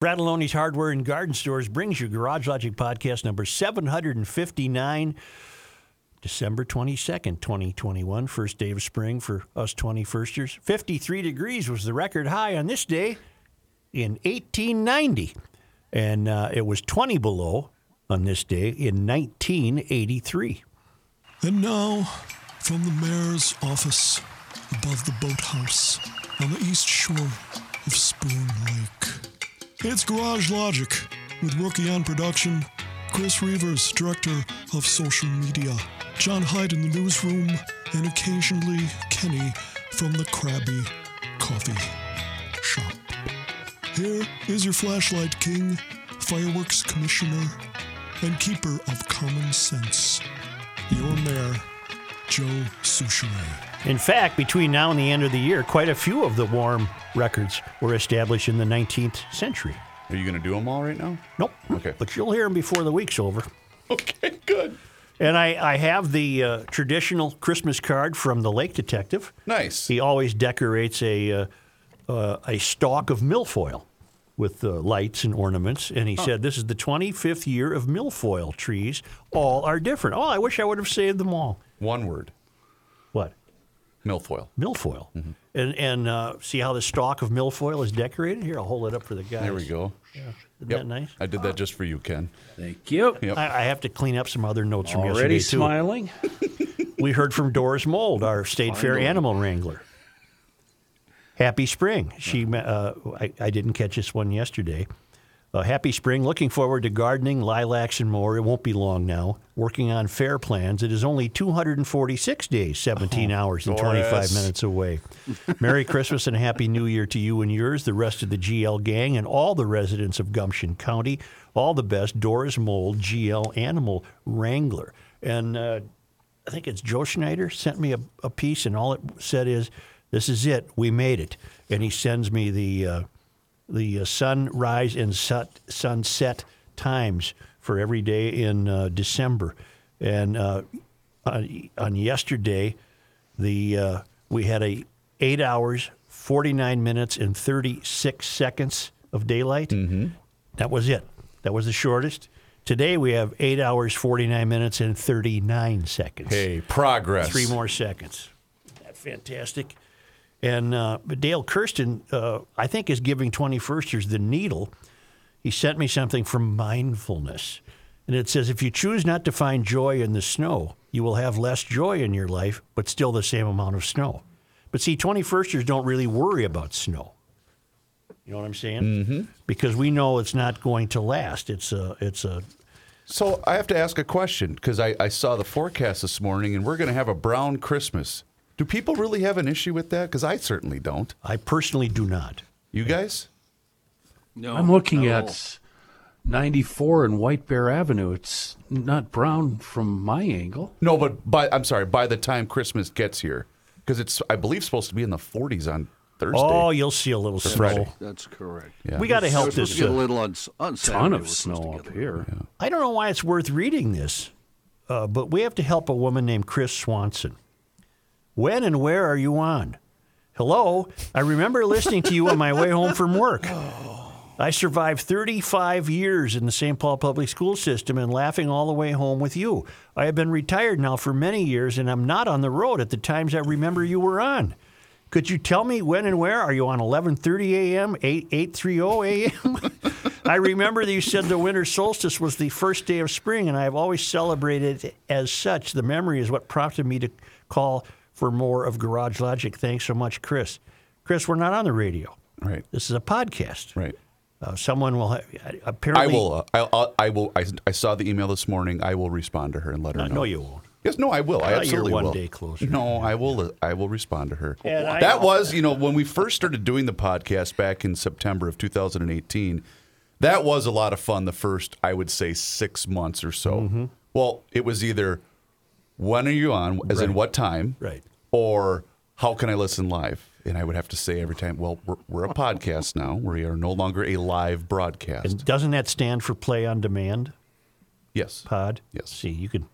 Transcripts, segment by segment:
Fratallone's Hardware and Garden Stores brings you Garage Logic Podcast number 759, December 22nd, 2021. First day of spring for us 21sters. 53 degrees was the record high on this day in 1890. And uh, it was 20 below on this day in 1983. And now, from the mayor's office above the boathouse on the east shore of Spoon Lake, it's Garage Logic with Rookie on production, Chris Reavers, director of social media, John Hyde in the newsroom, and occasionally Kenny from the Krabby Coffee Shop. Here is your flashlight king, fireworks commissioner, and keeper of common sense, your mayor, Joe Soucheray. In fact, between now and the end of the year, quite a few of the warm records were established in the 19th century. Are you going to do them all right now? Nope. Okay. But you'll hear them before the week's over. Okay, good. And I, I have the uh, traditional Christmas card from the Lake Detective. Nice. He always decorates a uh, uh, a stalk of milfoil with uh, lights and ornaments. And he said, "This is the 25th year of milfoil trees. All are different. Oh, I wish I would have saved them all. One word. What? Milfoil. Milfoil. Mm-hmm. And and uh, see how the stalk of milfoil is decorated. Here, I'll hold it up for the guys. There we go. Isn't Yep. that nice? I did that just for you, Ken. Thank you. Yep. I, I have to clean up some other notes from Already yesterday too. smiling. We heard from Doris Mold, our state fair animal wrangler. Happy spring. She, uh, I, I didn't catch this one yesterday. Uh, happy spring. Looking forward to gardening, lilacs, and more. It won't be long now. Working on fair plans. It is only 246 days, 17 hours, and 25 minutes away. Merry Christmas and Happy New Year to you and yours, the rest of the GL gang, and all the residents of Gumption County. All the best. Doris Mold, GL Animal Wrangler. And uh, I think it's Joe Schneider sent me a, a piece, and all it said is, "This is it. We made it." And he sends me the uh, the uh, sunrise and sut, sunset times for every day in uh, December. And uh, on, on yesterday, the uh, we had a eight hours, forty nine minutes, and thirty six seconds of daylight. Mm-hmm. That was it. That was the shortest. Today we have eight hours, forty nine minutes, and thirty nine seconds. Hey, progress. Three more seconds. Isn't that fantastic? And uh, Dale Kirsten, uh, I think, is giving 21sters the needle. He sent me something from mindfulness. And it says if you choose not to find joy in the snow, you will have less joy in your life, but still the same amount of snow. But see, 21sters don't really worry about snow. You know what I'm saying? Mm-hmm. Because we know it's not going to last. It's a, it's a, So I have to ask a question because I, I saw the forecast this morning and we're going to have a brown Christmas. Do people really have an issue with that? Because I certainly don't. I personally do not. You guys? No, I'm looking at 94 and White Bear Avenue. It's not brown from my angle. No, but by I'm sorry. By the time Christmas gets here, because it's I believe supposed to be in the 40s on Thursday. Oh, you'll see a little snow. Friday. That's correct. Yeah. We got to help this. to get a little on, on Saturday. Ton of snow up get a here. I don't know why it's worth reading this, uh, but we have to help a woman named Chris Swanson. When and where are you on? Hello, I remember listening to you on my way home from work. I survived 35 years in the St. Paul public school system and laughing all the way home with you. I have been retired now for many years and I'm not on the road at the times I remember you were on. Could you tell me when and where? Are you on 11:30 a.m., 8 8:30 a.m.? I remember that you said the winter solstice was the first day of spring, and I have always celebrated as such. The memory is what prompted me to call for more of Garage Logic. Thanks so much, Chris. Chris, we're not on the radio. Right. This is a podcast. Right. Uh, someone will have, apparently. I will. Uh, I, I'll- I will. I, I saw the email this morning. I will respond to her and let her Uh, know. no, you won't. Yes, no, I will. I Well, you're absolutely one will. day closer. No, I will. I will respond to her. And that was, you know, when we first started doing the podcast back in September of 2018. That was a lot of fun. The first, I would say, six months or so. Mm-hmm. Well, it was either when are you on, as in what time, Right. Or how can I listen live? And I would have to say every time, well, we're, we're a podcast now. We are no longer a live broadcast. And doesn't that stand for play on demand yes. pod? Yes. See, you can.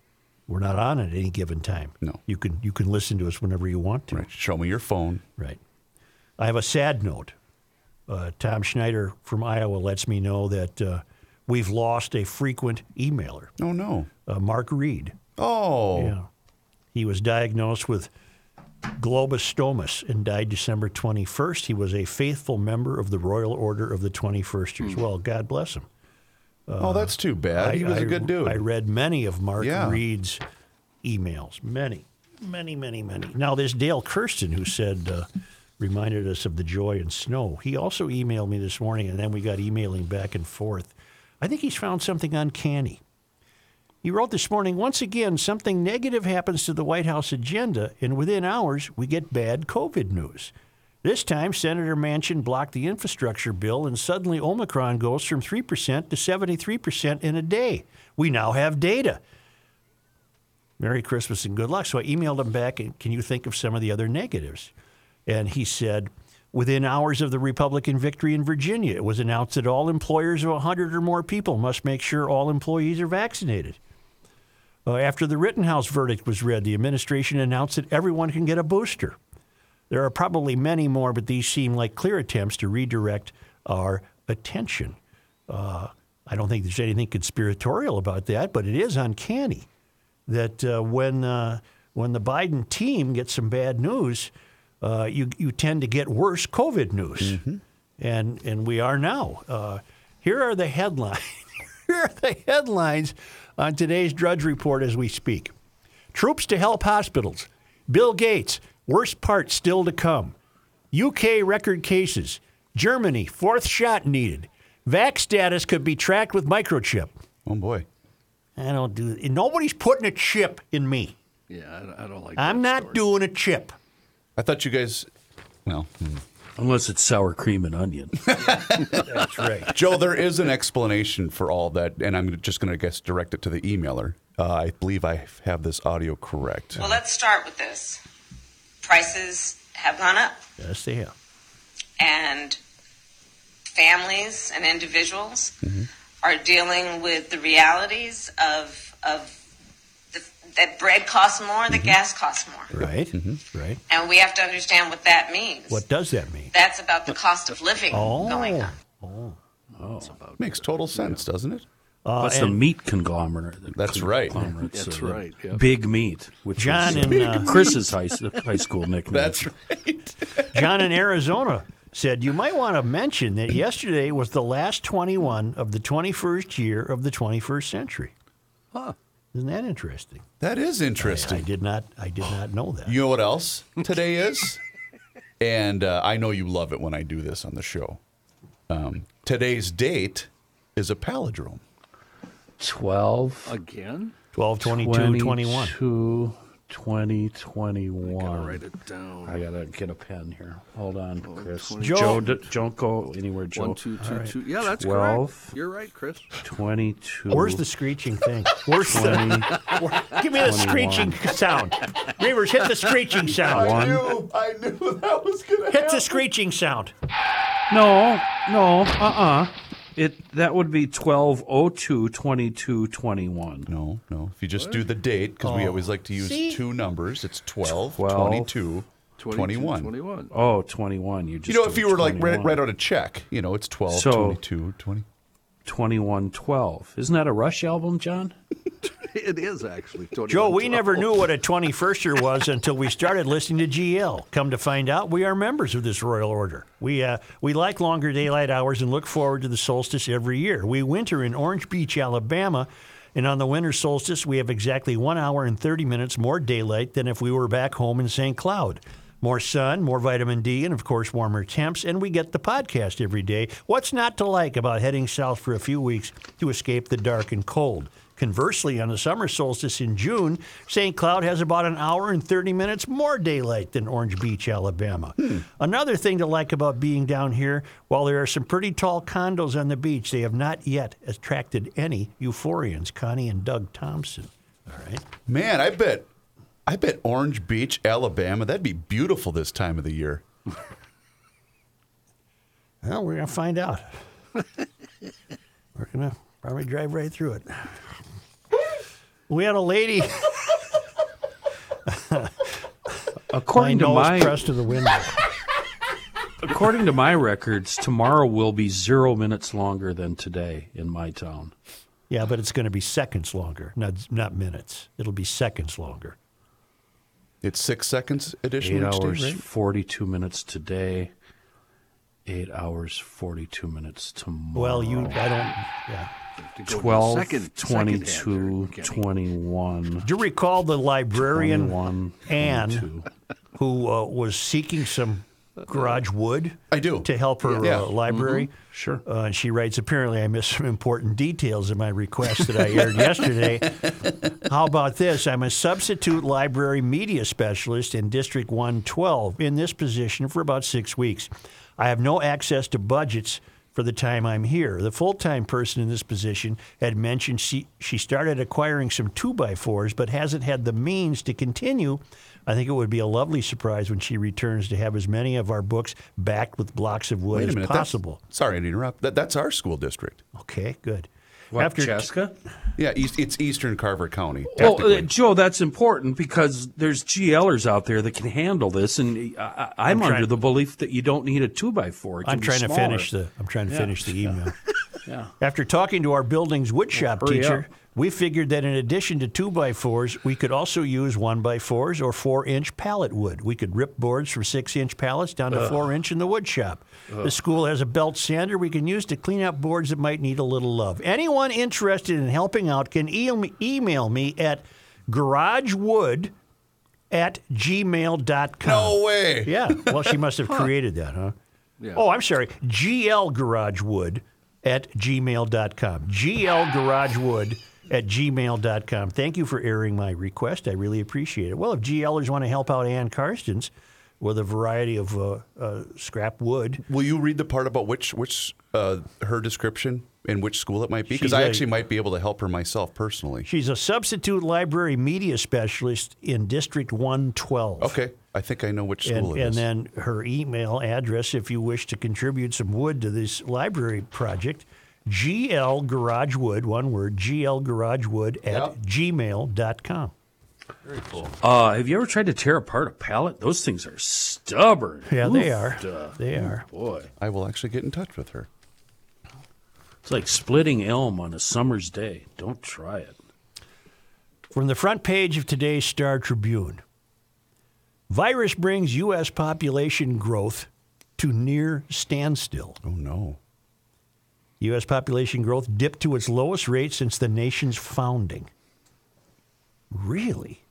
We're not on at any given time. No. You can you can listen to us whenever you want to. Right. Show me your phone. Right. I have a sad note. Uh, Tom Schneider from Iowa lets me know that uh, we've lost a frequent emailer, Oh no. uh, Mark Reed. Oh. Yeah. He was diagnosed with glioblastoma and died December 21st. He was a faithful member of the Royal Order of the 21st as Well, God bless him. oh, that's too bad. he was a good dude. I read many of Mark Yeah. Reed's emails. Many, many, many, many. Now, this Dale Kirsten who said, uh, reminded us of the joy in snow. He also emailed me this morning, and then we got emailing back and forth. I think he's found something uncanny. He wrote this morning once again, something negative happens to the White House agenda, and within hours, we get bad COVID news. This time, Senator Manchin blocked the infrastructure bill, and suddenly Omicron goes from 3% to 73% in a day. We now have data. Merry Christmas and good luck. So I emailed him back, and can you think of some of the other negatives? And he said, within hours of the Republican victory in Virginia, it was announced that all employers of 100 or more people must make sure all employees are vaccinated. Uh, after the Rittenhouse verdict was read, the administration announced that everyone can get a booster. There are probably many more, but these seem like clear attempts to redirect our attention. Uh, I don't think there's anything conspiratorial about that, but it is uncanny that uh, when uh, when the Biden team gets some bad news, uh, you you tend to get worse COVID news, and and we are now. Uh, here are the headlines. here are the headlines on today's Drudge Report as we speak. Troops to help hospitals. Bill Gates. Worst part still to come. UK record cases. Germany. Fourth shot needed. Vac status could be tracked with microchip. oh boy. I don't do. Nobody's putting a chip in me. Yeah, I, I don't like. I'm not story. doing a chip. I thought you guys. Well, hmm. Unless it's sour cream and onion. That's right. Joe, there is an explanation for all that, and I'm just going to guess direct it to the emailer. Uh, I believe I have this audio correct. Well, let's start with this. Prices have gone up, Yes, they have. and families and individuals are dealing with the realities of of the, that bread costs more, that gas costs more, Right. Right. and we have to understand what that means. What does that mean? That's about the cost of living Oh. going up. Oh, oh, makes total sense, doesn't it? That's the meat conglomerate. the That's right. conglomerates That's are the right, yeah. Big meat, which John was, uh, in uh, Chris's high, high school nickname. That's right. John in Arizona said you might want to mention that yesterday was the last 21 of the 21st year of the 21st century. Huh. Isn't that interesting? That is interesting. I interesting. did not. I did not know that. You know what else today is? and uh, I know you love it when I do this on the show. Um, today's date is a palindrome. 12, Again? 12, 22, 21. 22, 20, 21. Gotta write it down. I gotta get a pen here. Hold on, oh, Chris. 20. Joe- Joe, d- don't go anywhere, Joe. One, two, two, two. Yeah, that's 12. correct. You're right, Chris. 22. Where's the screeching thing? Where's 20? the? Give me the 21. screeching sound. Reavers, hit the screeching sound. One. knew, I knew that was going to Hit the screeching sound. No, no, uh-uh. It that would be 1202 22 21. No, no. If you just do the date, because we oh. always like to use See? two numbers, it's 12, 12, 22, 22, 21. 21. Oh, 21. You just You know, if did you were to like write, 21. write out a check, you know, it's 12, So- 22, 20. 21 12. Isn't that a Rush album, John? It is actually. 21, Joe, we never knew what a 21ster was until we started listening to GL. Come to find out, we are members of this royal order. We uh, we like longer daylight hours and look forward to the solstice every year. We winter in Orange Beach, Alabama, and on the winter solstice, we have exactly one hour and 30 minutes more daylight than if we were back home in St. Cloud. More sun, more vitamin D, and of course, warmer temps, and we get the podcast every day. What's not to like about heading south for a few weeks to escape the dark and cold? Conversely, on the summer solstice in June, St. Cloud has about an hour and 30 minutes more daylight than Orange Beach, Alabama. Hmm. Another thing to like about being down here, while there are some pretty tall condos on the beach, they have not yet attracted any euphorians, Connie and Doug Thompson. All right. Man, I bet, I bet Orange Beach, Alabama, that'd be beautiful this time of the year. Well, we're going to find out. we're going to probably drive right through it. We had a lady, my According to my pressed to the window. According to my records, tomorrow will be zero minutes longer than today in my town. Yeah, but it's going to be seconds longer, not not minutes. It'll be seconds longer. It's six seconds additional Eight each day, hours, right? 42 minutes today. Eight hours, 42 minutes tomorrow. Well, you, I don't. Yeah. To 12, second, 22, second 21. Do you recall the librarian 21, Anne, who uh, was seeking some garage wood? I do. to help her Yeah. uh, library. Sure. Uh, and she writes, apparently I missed some important details in my request that I aired yesterday. How about this? I'm a substitute library media specialist in District 112 in this position for about six weeks. I have no access to budgets for the time I'm here. The full time person in this position had mentioned she, she started acquiring some 2 by 4s but hasn't had the means to continue. I think it would be a lovely surprise when she returns to have as many of our books backed with blocks of wood Wait a as minute. that's- possible. Sorry to interrupt. That, that's our school district. Okay, good. What, After Chaska? Yeah, east, it's Eastern Carver County. Well, uh, technically. Joe, that's important because there's GLers out there that can handle this, and I, I, I'm, I'm trying- under the belief that you don't need a two by four. It can I'm be trying to smaller. finish the I'm trying to finish the email. Yeah. After talking to our building's woodshop hurry teacher, up. we figured that in addition to two by fours, we could also use one by fours or four inch pallet wood. We could rip boards from six inch pallets down to four inch in the woodshop. The school has a belt sander we can use to clean up boards that might need a little love. Anyone interested in helping out can e- email me at garagewood at gmail.com. no way. Yeah. Well, she must have created that, huh? Yeah. Oh, I'm sorry. GL Garagewood at gmail.com. GL Garagewood at gmail.com. Thank you for airing my request. I really appreciate it. Well, if GLers want to help out Ann Karstens with a variety of uh, uh, scrap wood, Will you read the part about which which uh, her description and which school it might be? Because I actually might be able to help her myself personally. she's a substitute library media specialist in District 112. Okay, I think I know which school And, it and is. then her email address, if you wish to contribute some wood to this library project, GL Garagewood, one word, GL Garagewood at Yep. gmail.com. Very cool. Uh, have you ever tried to tear apart a pallet? Those things are stubborn. Yeah, they are. duh. They are. Boy, I will actually get in touch with her. it's like splitting elm on a summer's day. Don't try it. From the front page of today's Star Tribune Virus brings U.S. population growth to near standstill. Oh no. U.S. population growth dipped to its lowest rate since the nation's founding. Really?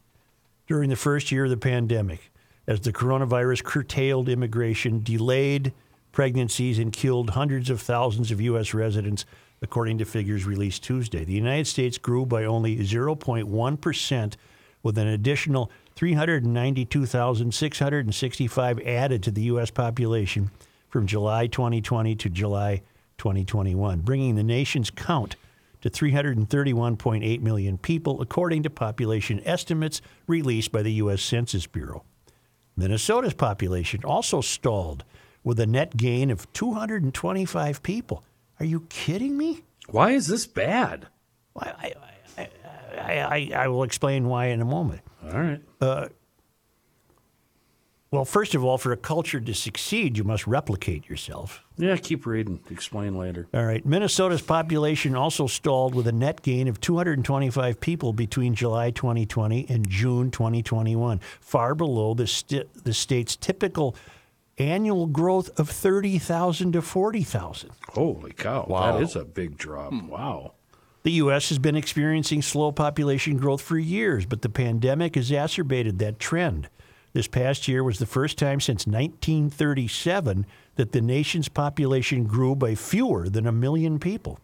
During the first year of the pandemic, as the coronavirus curtailed immigration, delayed pregnancies, and killed hundreds of thousands of U.S. residents, according to figures released Tuesday. The United States grew by only 0.1%, with an additional 392,665 added to the U.S. population from July 2020 to July 2021, bringing the nation's count to 331.8 million people, according to population estimates released by the U.S. Census Bureau. Minnesota's population also stalled with a net gain of 225 people. Are you kidding me? Why is this bad? I, I, I, I, I will explain why in a moment. All right. Uh, well, first of all, for a culture to succeed, you must replicate yourself. Yeah, keep reading. Explain later. All right. Minnesota's population also stalled with a net gain of 225 people between July 2020 and June 2021, far below the, sti- the state's typical annual growth of 30,000 to 40,000. Holy cow. Wow. That is a big drop. Hmm. Wow. The U.S. has been experiencing slow population growth for years, but the pandemic exacerbated that trend. This past year was the first time since 1937 that the nation's population grew by fewer than a million people.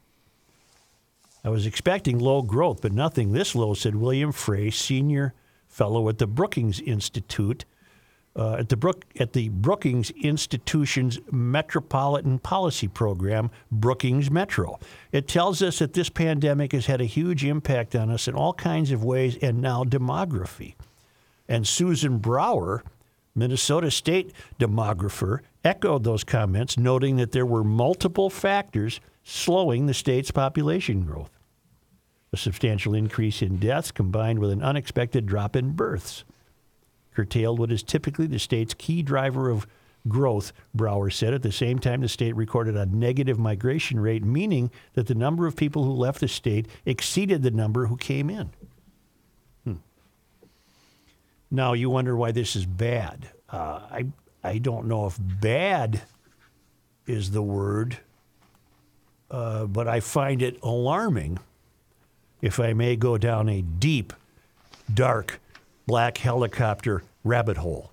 I was expecting low growth, but nothing this low, said William Frey, senior fellow at the Brookings Institute, uh, at the Brook at the Brookings Institution's Metropolitan Policy Program, Brookings Metro. It tells us that this pandemic has had a huge impact on us in all kinds of ways, and now demography. And Susan Brower, Minnesota State demographer, echoed those comments, noting that there were multiple factors slowing the state's population growth. A substantial increase in deaths combined with an unexpected drop in births curtailed what is typically the state's key driver of growth, Brower said. At the same time, the state recorded a negative migration rate, meaning that the number of people who left the state exceeded the number who came in. Hmm. Now, you wonder why this is bad. Uh, I, I don't know if bad is the word, uh, but I find it alarming if I may go down a deep, dark, black helicopter rabbit hole.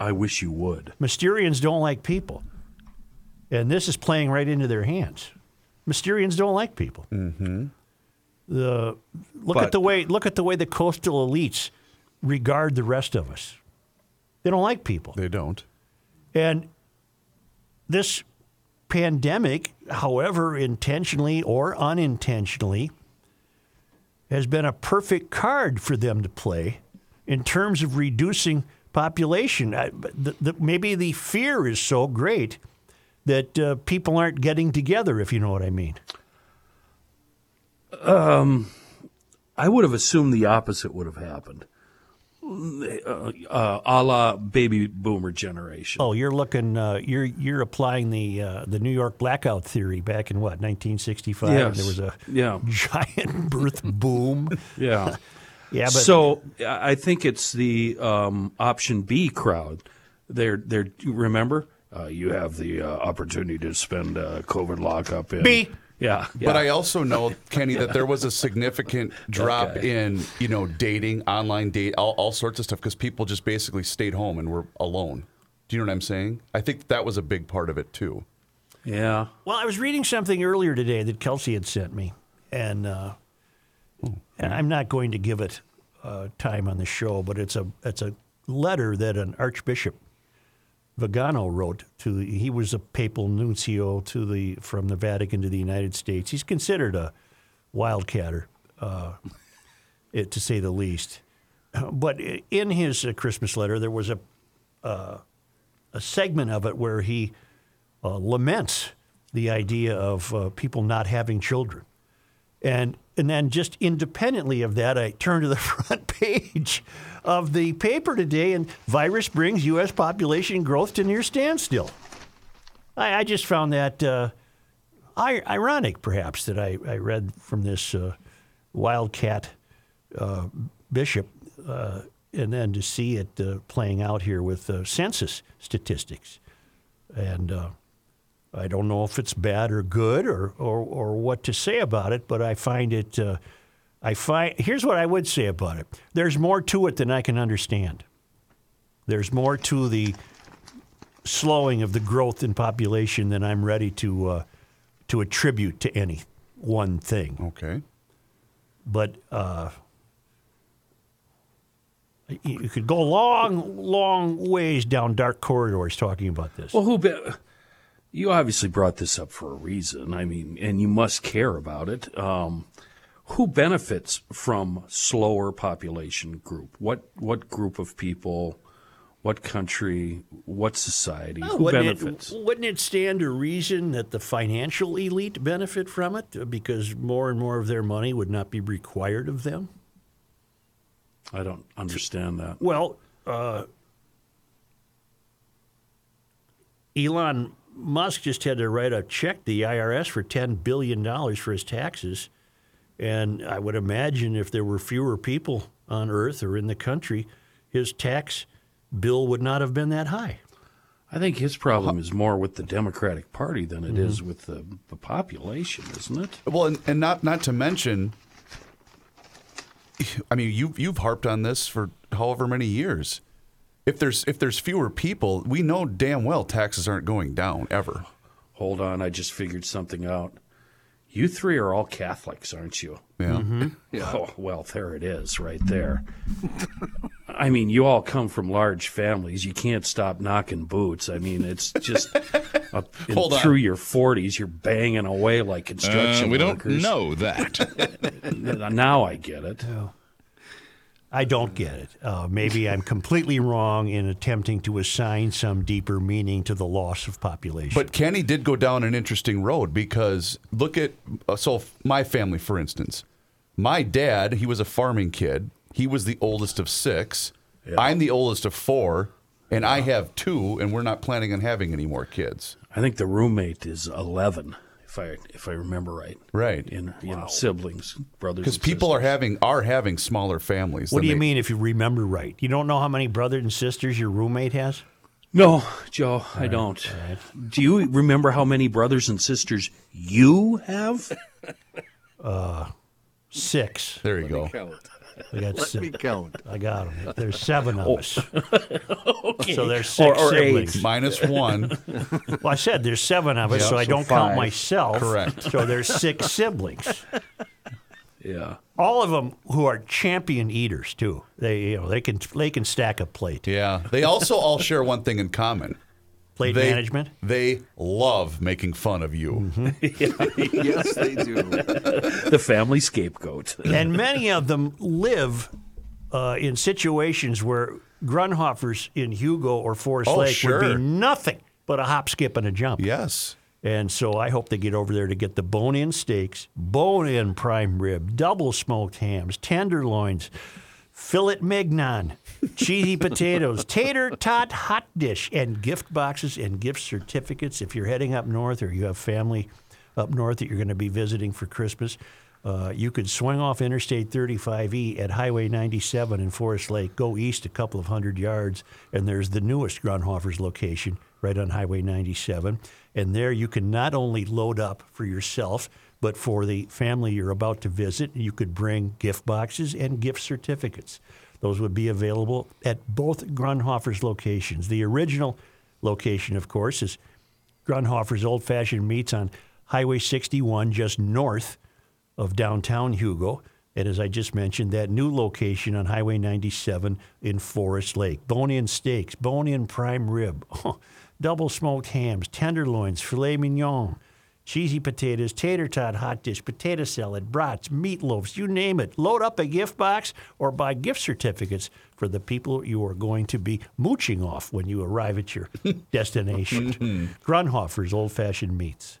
I wish you would. Mysterians don't like people. And this is playing right into their hands. Mysterians don't like people. Mm-hmm. The look But- at the way look at the way the coastal elites regard the rest of us. They don't like people. They don't. And this pandemic, however intentionally or unintentionally, has been a perfect card for them to play in terms of reducing population. The, the, maybe the fear is so great that uh, people aren't getting together, if you know what I mean. Um, I would have assumed the opposite would have happened. Uh, uh, a la baby boomer generation. Oh, you're looking, uh, you're you're applying the uh, the New York blackout theory back in what 1965. Yes. There was a Yeah. giant birth boom. Yeah. Yeah, but so I think it's the um, option B crowd. They're they're remember uh, you have the uh, opportunity to spend uh, COVID lockup in B. Yeah, But I also know, Kenny, that there was a significant drop guy. in, you know, dating, online date, all, all sorts of stuff because people just basically stayed home and were alone. Do you know what I'm saying? I think that was a big part of it too. yeah. Well, I was reading something earlier today that Kelsey had sent me, and uh, and I'm not going to give it uh, time on the show, but it's a it's a letter that an Archbishop Vigano wrote to. The, he was a papal nuncio to the from the Vatican to the United States. He's considered a wildcatter, uh, it, to say the least. But in his uh, Christmas letter, there was a a segment of it where he uh, laments the idea of uh, people not having children. And, and then just independently of that, I turn to the front page of the paper today, and virus brings U.S. population growth to near standstill. I, I just found that uh, I, ironic, perhaps, that I, I read from this uh, wildcat uh, bishop, uh, and then to see it uh, playing out here with uh, census statistics. And I don't know if it's bad or good or, or, or what to say about it, but I find it. I find here's what I would say about it. There's more to it than I can understand. There's more to the slowing of the growth in population than I'm ready to uh, to attribute to any one thing. Okay. But uh, you you could go long, long ways down dark corridors talking about this. Well, who? Be- you obviously brought this up for a reason. I mean, and you must care about it. Um, who benefits from slower population group? What what group of people? What country? What society? who wouldn't benefits? It, wouldn't it stand to reason that the financial elite benefit from it because more and more of their money would not be required of them? I don't understand that. Well, uh, Elon Musk just had to write a check to the IRS for $10 billion for his taxes. And I would imagine if there were fewer people on Earth or in the country, his tax bill would not have been that high. I think his problem is more with the Democratic Party than it is with the, the population, isn't it? Well, and, and not not to mention, I mean, you you've harped on this for however many years. If there's if there's fewer people, we know damn well taxes aren't going down ever. Hold on, I just figured something out. You three are all Catholics, aren't you? Yeah. Oh, well, there it is, right there. I mean, you all come from large families. You can't stop knocking boots. I mean, it's just up in, Hold on. through your 40s, you're banging away like construction Uh, we don't know that. Now I get it. I don't get it. Uh, maybe I'm completely wrong in attempting to assign some deeper meaning to the loss of population. But Kenny did go down an interesting road because look at uh, so my family, for instance. My dad, he was a farming kid. He was the oldest of six. I'm the oldest of four. and I have two, and we're not planning on having any more kids. I think the roommate is 11, if I if I remember right. Right. In you know siblings, brothers. Because and people are having are having smaller families. What do you they- mean if you remember right? You don't know how many brothers and sisters your roommate has? No, Joe, I don't. Do you remember how many brothers and sisters you have? Uh, six. There you go. Count. We got Let six. me count. I got them. There's seven of oh. us. Okay. So there's six or eight. siblings. Minus one. Well, I said there's seven of us, Yeah, so I so don't count myself. Correct. So there's six siblings. Yeah. All of them who are champion eaters too. They you know they can they can stack a plate. Yeah. They also all share one thing in common. Plate They, management. They love making fun of you. yes, they do. The family scapegoat. and many of them live uh, in situations where Grundhofers in Hugo or Forest Oh, Lake would be nothing but a hop, skip, and a jump. Yes. And so I hope they get over there to get the bone in steaks, bone in prime rib, double smoked hams, tenderloins, fillet mignon, cheesy potatoes, tater tot hot dish, and gift boxes and gift certificates. If you're heading up north or you have family up north that you're going to be visiting for Christmas, uh, you could swing off Interstate 35E at Highway 97 in Forest Lake, go east a couple of hundred yards, and there's the newest Grundhofer's location right on Highway 97. And there you can not only load up for yourself, but for the family you're about to visit, you could bring gift boxes and gift certificates. Those would be available at both Grundhofer's locations. The original location, of course, is Grundhofer's Old Fashioned Meats on Highway 61, just north of downtown Hugo. And as I just mentioned, that new location on Highway 97 in Forest Lake. Bone in steaks, bone in prime rib, double smoked hams, tenderloins, filet mignon, cheesy potatoes, tater tot hot dish, potato salad, brats, meatloafs, you name it. Load up a gift box or buy gift certificates for the people you are going to be mooching off when you arrive at your destination. Grundhofer's Old Fashioned Meats.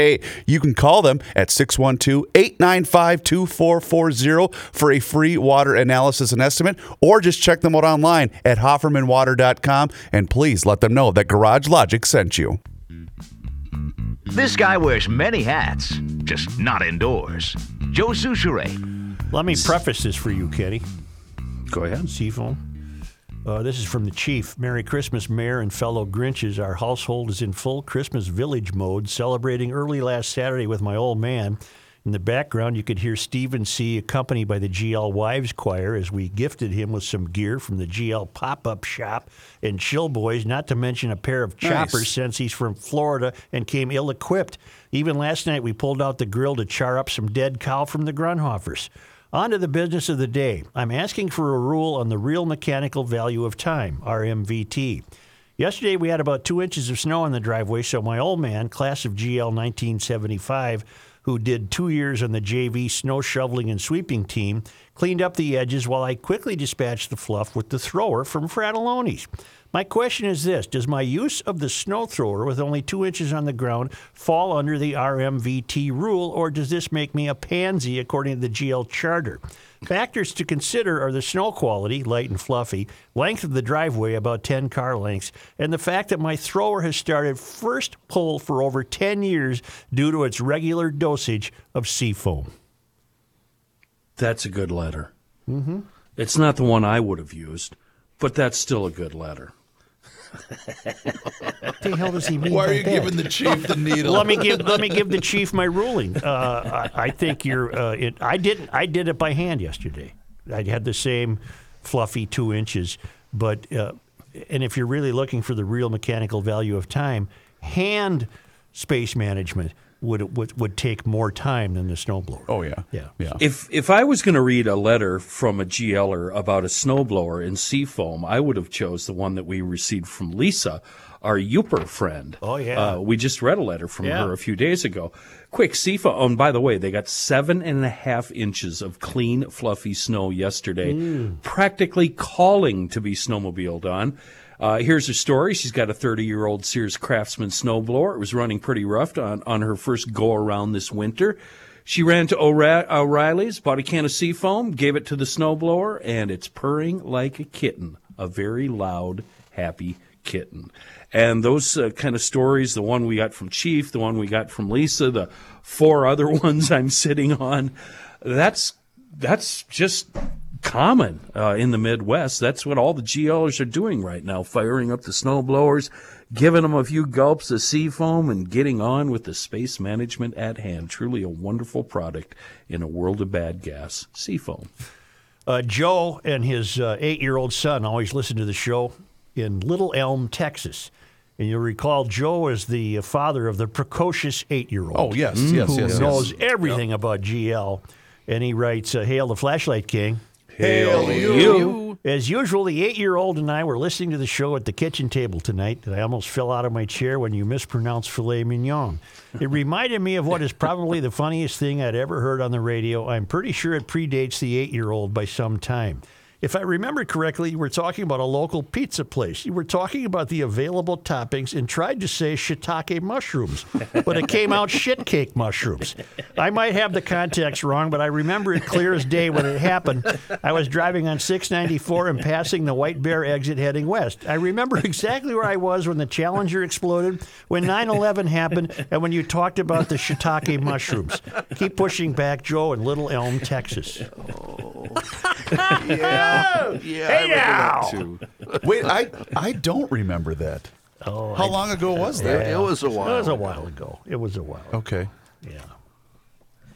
You can call them at 612 895 2440 for a free water analysis and estimate, or just check them out online at HoffermanWater.com and please let them know that Garage Logic sent you. This guy wears many hats, just not indoors. Joe Soucheray. Let me preface this for you, Kenny. Go ahead. Seafoam. Uh, this is from the chief. Merry Christmas, Mayor and fellow Grinches. Our household is in full Christmas village mode, celebrating early last Saturday with my old man. In the background, you could hear Stephen C., accompanied by the GL Wives Choir, as we gifted him with some gear from the GL pop up shop and Chill Boys, not to mention a pair of choppers Nice. since he's from Florida and came ill equipped. Even last night, we pulled out the grill to char up some dead cow from the Grundhofers. On to the business of the day. I'm asking for a rule on the real mechanical value of time, RMVT. Yesterday, we had about two inches of snow on the driveway, so my old man, class of GL 1975, who did two years on the JV snow shoveling and sweeping team, cleaned up the edges while I quickly dispatched the fluff with the thrower from Fratallone's. My question is this Does my use of the snow thrower with only two inches on the ground fall under the RMVT rule, or does this make me a pansy according to the GL charter? Factors to consider are the snow quality, light and fluffy, length of the driveway, about 10 car lengths, and the fact that my thrower has started first pull for over 10 years due to its regular dosage of seafoam. That's a good letter. Mm-hmm. It's not the one I would have used, but that's still a good letter. What the hell does he mean Why are you that? giving the chief the needle? let me give let me give the chief my ruling. Uh, I, I think you're. Uh, it, I didn't. I did it by hand yesterday. I had the same fluffy two inches, but uh, and if you're really looking for the real mechanical value of time, hand space management would would, would take more time than the snowblower. oh yeah, Yeah. yeah. If if I was going to read a letter from a GLer about a snowblower in seafoam, I would have chose the one that we received from Lisa, our Yooper friend. Oh, yeah. uh, we just read a letter from Yeah. her a few days ago. Quick seafoam. Oh, and by the way, they got seven and a half inches of clean, fluffy snow yesterday, Mm. practically calling to be snowmobiled on. Uh, here's her story. She's got a 30 year old Sears Craftsman snowblower. It was running pretty rough on, on her first go around this winter. She ran to O'Reilly's, bought a can of seafoam, gave it to the snowblower, and it's purring like a kitten. A very loud, happy kitten. And those uh, kind of stories, the one we got from Chief, the one we got from Lisa, the four other ones I'm sitting on, that's that's just common uh, in the Midwest. That's what all the GLers are doing right now, firing up the snow blowers, giving them a few gulps of seafoam, and getting on with the space management at hand. Truly a wonderful product in a world of bad gas. Seafoam. Uh, Joe and his uh, eight-year-old son always listen to the show in Little Elm, Texas. And you'll recall Joe is the father of the precocious eight-year-old. Oh yes, yes, who yes, yes. knows everything about GL. And he writes, uh, "Hail the Flashlight King." Hail you. As usual, the eight-year-old and I were listening to the show at the kitchen table tonight, and I almost fell out of my chair when you mispronounced filet mignon. It reminded me of what is probably the funniest thing I'd ever heard on the radio. I'm pretty sure it predates the eight-year-old by some time. If I remember correctly, you were talking about a local pizza place. You were talking about the available toppings and tried to say shiitake mushrooms, but it came out shit cake mushrooms. I might have the context wrong, but I remember it clear as day when it happened. I was driving on 694 and passing the White Bear exit heading west. I remember exactly where I was when the Challenger exploded, when 9 11 happened, and when you talked about the shiitake mushrooms. Keep pushing back, Joe, in Little Elm, Texas. Yeah, yeah. I remember that too. Wait, I I don't remember that. Oh, How long ago was that? It was a It while. was a while ago. It was a while. Okay, Yeah.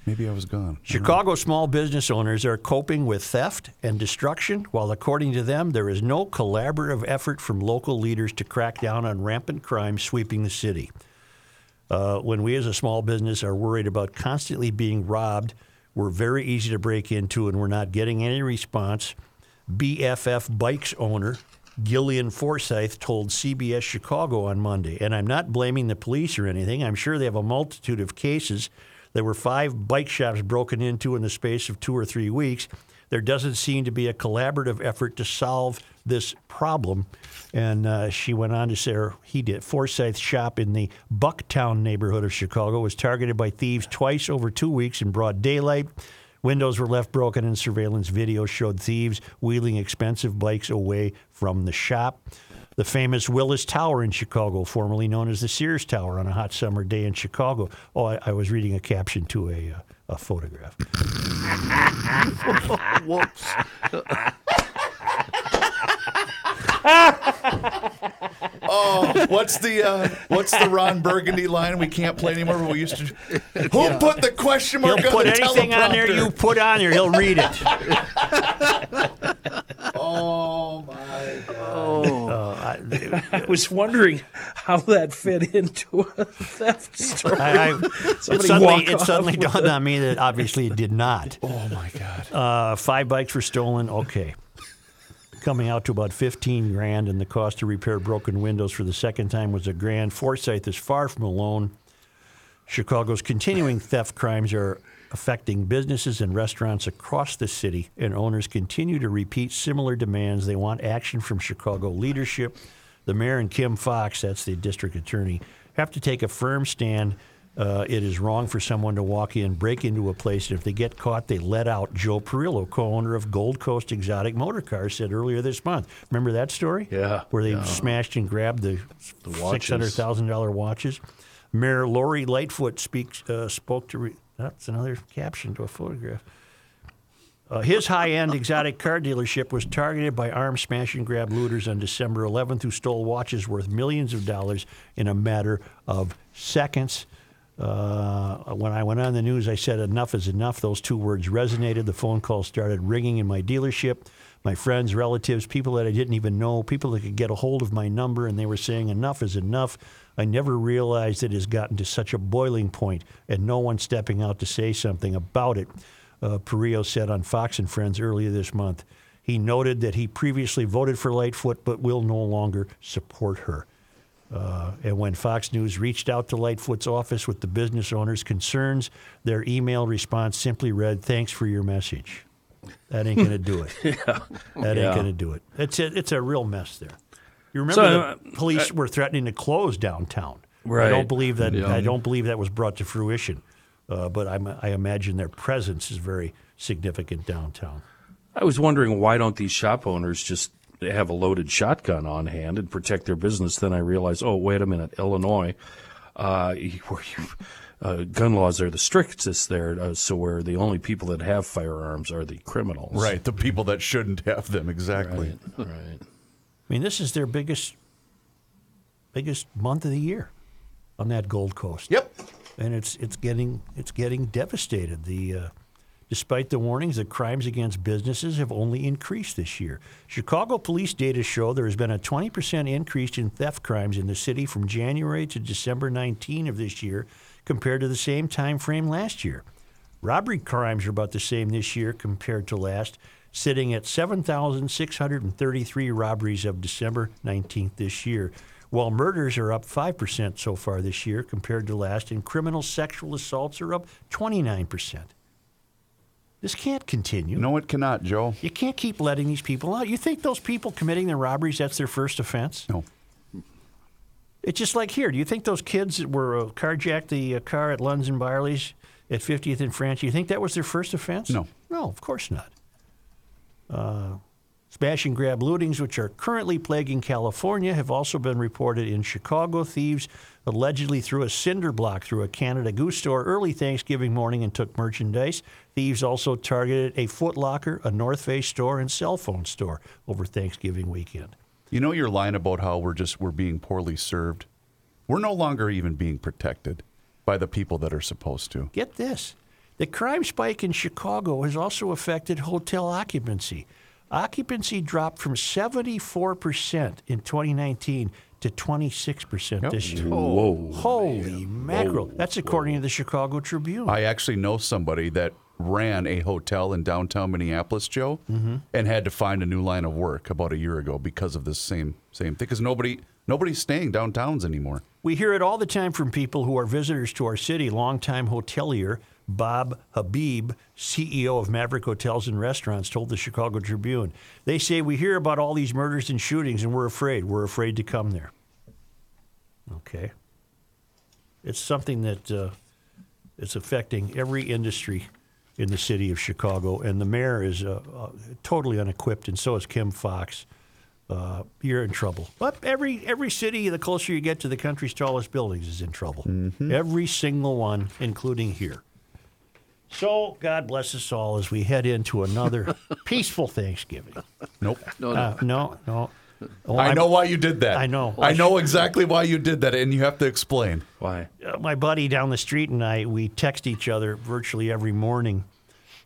maybe I was gone. Chicago small business owners are coping with theft and destruction, while according to them, there is no collaborative effort from local leaders to crack down on rampant crime sweeping the city. Uh, when we as a small business are worried about constantly being robbed, we're very easy to break into and we're not getting any response. BFF Bikes owner Gillian Forsyth told CBS Chicago on Monday, and I'm not blaming the police or anything. I'm sure they have a multitude of cases. There were five bike shops broken into in the space of two or three weeks. There doesn't seem to be a collaborative effort to solve this problem. And uh, she went on to say, or he did, Forsyth's shop in the Bucktown neighborhood of Chicago was targeted by thieves twice over two weeks in broad daylight. Windows were left broken, and surveillance video showed thieves wheeling expensive bikes away from the shop. The famous Willis Tower in Chicago, formerly known as the Sears Tower, on a hot summer day in Chicago. Oh, I, I was reading a caption to a, uh, a photograph. Whoops. Oh, what's the uh, what's the Ron Burgundy line? We can't play anymore. But we used to. Who put the question He'll mark on put the anything on there you put on there, he'll read it. Oh my god! I was wondering how that fit into a theft story. I, I, it suddenly, it suddenly with dawned on me that obviously it did not. Oh my god! Uh, five bikes were stolen. Okay. Coming out to about 15 grand, and the cost to repair broken windows for the second time was a grand. Forsyth is far from alone. Chicago's continuing theft crimes are affecting businesses and restaurants across the city, and owners continue to repeat similar demands. They want action from Chicago leadership. The mayor and Kim Foxx, that's the district attorney, have to take a firm stand. Uh, it is wrong for someone to walk in, break into a place, and if they get caught, they let out. Joe Perillo, co-owner of Gold Coast Exotic Motor Cars, said earlier this month. Remember that story? Yeah, Where they smashed and grabbed the, watches. six hundred thousand dollar watches. Mayor Lori Lightfoot speaks uh, spoke to. Re- that's another caption to a photograph. Uh, his high end exotic car dealership was targeted by armed smash and grab looters on December 11th who stole watches worth millions of dollars in a matter of seconds. Uh, when I went on the news, I said, Enough is enough. Those two words resonated. The phone call started ringing in my dealership. My friends, relatives, people that I didn't even know, people that could get a hold of my number, and they were saying, Enough is enough. I never realized it has gotten to such a boiling point, and no one stepping out to say something about it, uh, Perillo said on Fox and Friends earlier this month. He noted that he previously voted for Lightfoot but will no longer support her. Uh, and when Fox News reached out to Lightfoot's office with the business owner's concerns, their email response simply read, "Thanks for your message." That ain't going to do it. yeah. That Yeah. ain't going to do it. It's a, it's a real mess there. You remember So, the uh, police were threatening to close downtown. I don't believe that. I don't believe that was brought to fruition. Uh, but I'm, I imagine their presence is very significant downtown. I was wondering why don't these shop owners just have a loaded shotgun on hand and protect their business? Then I realized, oh, wait a minute, Illinois, uh, where you, uh, gun laws are the strictest there, uh, so where the only people that have firearms are the criminals. Right, the people that shouldn't have them exactly. Right. right. I mean, this is their biggest biggest month of the year on that Gold Coast. Yep. and it's it's getting it's getting devastated. The uh, despite the warnings, the crimes against businesses have only increased this year. Chicago police data show there has been a 20% increase in theft crimes in the city from January to December 19 of this year compared to the same time frame last year. Robbery crimes are about the same this year compared to last, sitting at 7,633 robberies of December 19th this year, while murders are up 5% so far this year compared to last, and criminal sexual assaults are up 29%. This can't continue. No, it cannot, Joe. You can't keep letting these people out. You think those people committing the robberies, that's their first offense? No. It's just like here. Do you think those kids that were uh, carjacked the uh, car at Lunds and Byerly's at 50th and France, you think that was their first offense? No. No, of course not. Uh, smash and grab lootings, which are currently plaguing California, have also been reported in Chicago. Thieves allegedly threw a cinder block through a Canada Goose store early Thanksgiving morning and took merchandise. Thieves also targeted a Foot Locker, a North Face store, and cell phone store over Thanksgiving weekend. You know your line about how we're just we're being poorly served. We're no longer even being protected by the people that are supposed to. Get this. The crime spike in Chicago has also affected hotel occupancy. Occupancy dropped from 74% in 2019 to 26% this year. Whoa. Holy mackerel. That's according to the Chicago Tribune. I actually know somebody that ran a hotel in downtown Minneapolis, Joe, Mm-hmm. and had to find a new line of work about a year ago because of this same same thing. Because nobody nobody's staying downtowns anymore. We hear it all the time from people who are visitors to our city. Longtime hotelier Bob Habeeb, CEO of Maverick Hotels and Restaurants, told the Chicago Tribune. They say, We hear about all these murders and shootings and we're afraid. We're afraid to come there. Okay. It's something that uh, it's affecting every industry in the city of Chicago, and the mayor is uh, uh, totally unequipped, and so is Kim Foxx. Uh, you're in trouble. But every every city, the closer you get to the country's tallest buildings, is in trouble. Every single one, including here. So God bless us all as we head into another peaceful Thanksgiving. Nope. No, no. Uh, no, no. Oh, I I'm- know why you did that. I know. I know exactly why you did that, and you have to explain. Why? uh, my buddy down the street and I, we text each other virtually every morning,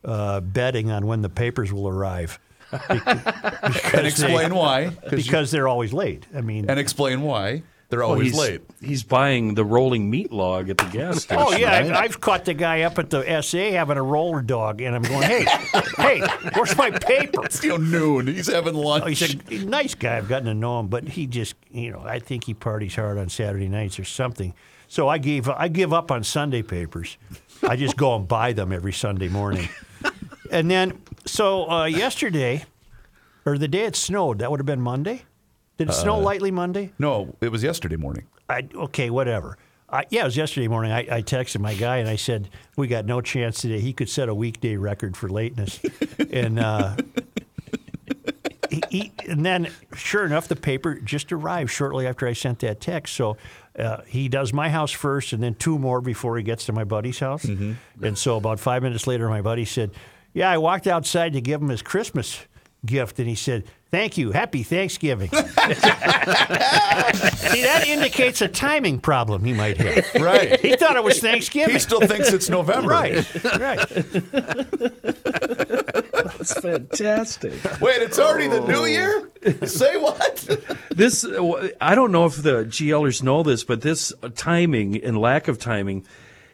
uh, betting on when the papers will arrive. Bec- And explain why. 'cause you- because they're always late. I mean, and explain why they're Well, always he's, late. He's buying the rolling meat log at the gas station. oh yeah, right? I, I've caught the guy up at the SA having a roller dog, and I'm going, hey, hey, where's my paper? It's you know, noon. He's having lunch. Oh, he's a nice guy. I've gotten to know him, but he just, you know, I think he parties hard on Saturday nights or something. So I gave, I give up on Sunday papers. I just go and buy them every Sunday morning. And then, so uh, yesterday, or the day it snowed, that would have been Monday. Did it snow lightly Monday? no, it was yesterday morning. I, okay, whatever. I, yeah, it was yesterday morning. I, I texted my guy and I said, "We got no chance today." He could set a weekday record for lateness, and uh, he, he, and then, sure enough, the paper just arrived shortly after I sent that text. So uh, he does my house first, and then two more before he gets to my buddy's house. And so about five minutes later, my buddy said. Yeah, I walked outside to give him his Christmas gift, and he said, Thank you. Happy Thanksgiving. See, that indicates a timing problem he might have. Right. He thought it was Thanksgiving. He still thinks it's November. right, right. That's fantastic. Wait, it's already the new oh. year? Say what? this I don't know if the GLers know this, but this timing and lack of timing,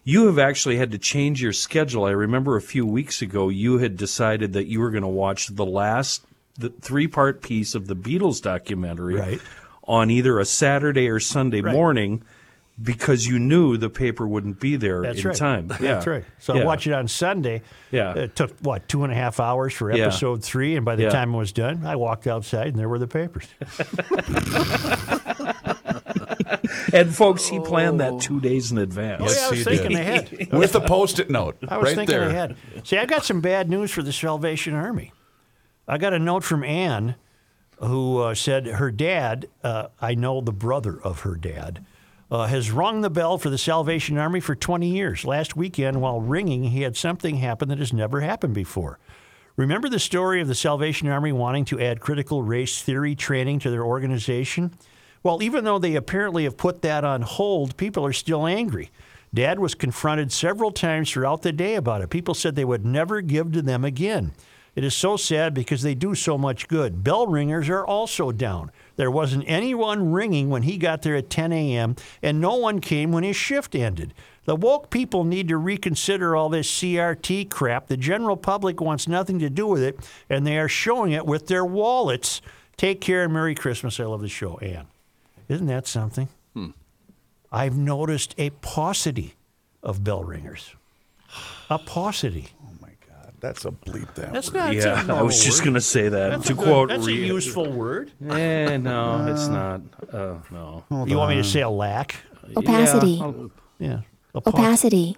you have actually had to change your schedule. I remember a few weeks ago you had decided that you were going to watch the last the three part piece of the Beatles documentary Right. on either a Saturday or Sunday Right. morning because you knew the paper wouldn't be there That's in right. time. Yeah. That's right. So I Yeah. watched it on Sunday. Yeah. It took, what, two and a half hours for Yeah. episode three. And by the Yeah. time it was done, I walked outside and there were the papers. And folks, he planned that two days in advance. Oh, yeah, I was you thinking did. ahead. With a post-it note. I was right thinking there. ahead. See, I've got some bad news for the Salvation Army. I got a note from Ann who uh, said her dad, uh, I know the brother of her dad, uh, has rung the bell for the Salvation Army for 20 years. Last weekend, while ringing, he had something happen that has never happened before. Remember the story of the Salvation Army wanting to add critical race theory training to their organization? Well, even though they apparently have put that on hold, people are still angry. Dad was confronted several times throughout the day about it. People said they would never give to them again. It is so sad because they do so much good. Bell ringers are also down. There wasn't anyone ringing when he got there at 10 a.m., and no one came when his shift ended. The woke people need to reconsider all this CRT crap. The general public wants nothing to do with it, and they are showing it with their wallets. Take care and Merry Christmas. I love the show, Ann. Isn't that something? Hmm. I've noticed a paucity of bell ringers. A paucity. My God, that's a bleep that That's word. not. it's a Yeah, I normal was just word. going to say that. That's to a good- quote, That's a Re- useful word. Eh, no, it's not. Uh, no. you want me to say a lack? Opacity. Yeah. A pau- Opacity.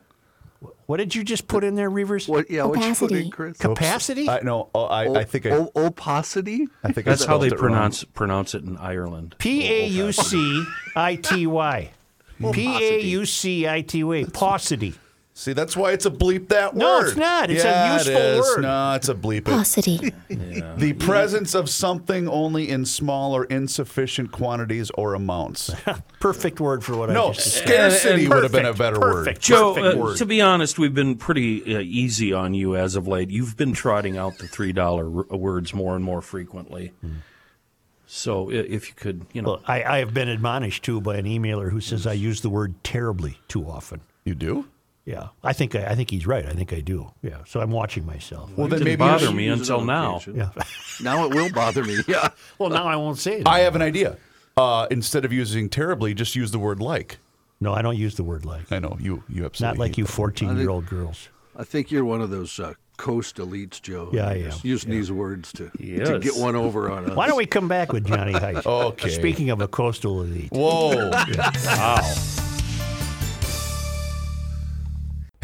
What did you just put in there, Reavers? What? Yeah. What you put in, Opacity. Chris? Capacity? I no, oh, I, I think I, O- opacity. I think I That's how spelled they it wrong. pronounce pronounce it in Ireland. P A U C I T Y. P A U C I T Y. Paucity. See, that's why it's a bleep that word. No, it's not. It's a Yeah, it useful is. word. No, it's a bleep. it. Paucity. The presence of something only in small or insufficient quantities or amounts. Perfect word for what I No, just said. scarcity And- would have been a better perfect. word. Joe, Perfect uh, word. to be honest, we've been pretty uh, easy on you as of late. You've been trotting out the three dollar words more and more frequently. So if you could, you know, Well, I, I have been admonished too by an emailer who says I use the word terribly too often. You do? Yeah, I think I, I think he's right. I think I do. Yeah, so I'm watching myself. Well, it then didn't maybe you bother me until now. Yeah. Now it will bother me. Yeah. well, now I won't say it. I have an idea. Uh, instead of using terribly, just use the word like. no, I don't use the word like. I know you. You absolutely Not like hate you 14 year old girls. I think you're one of those uh, coast elites, Joe. Yeah, I Just am. Using these words to, to get one over on us. Why don't we come back with Johnny Height? Okay. Speaking of a coastal elite. Whoa!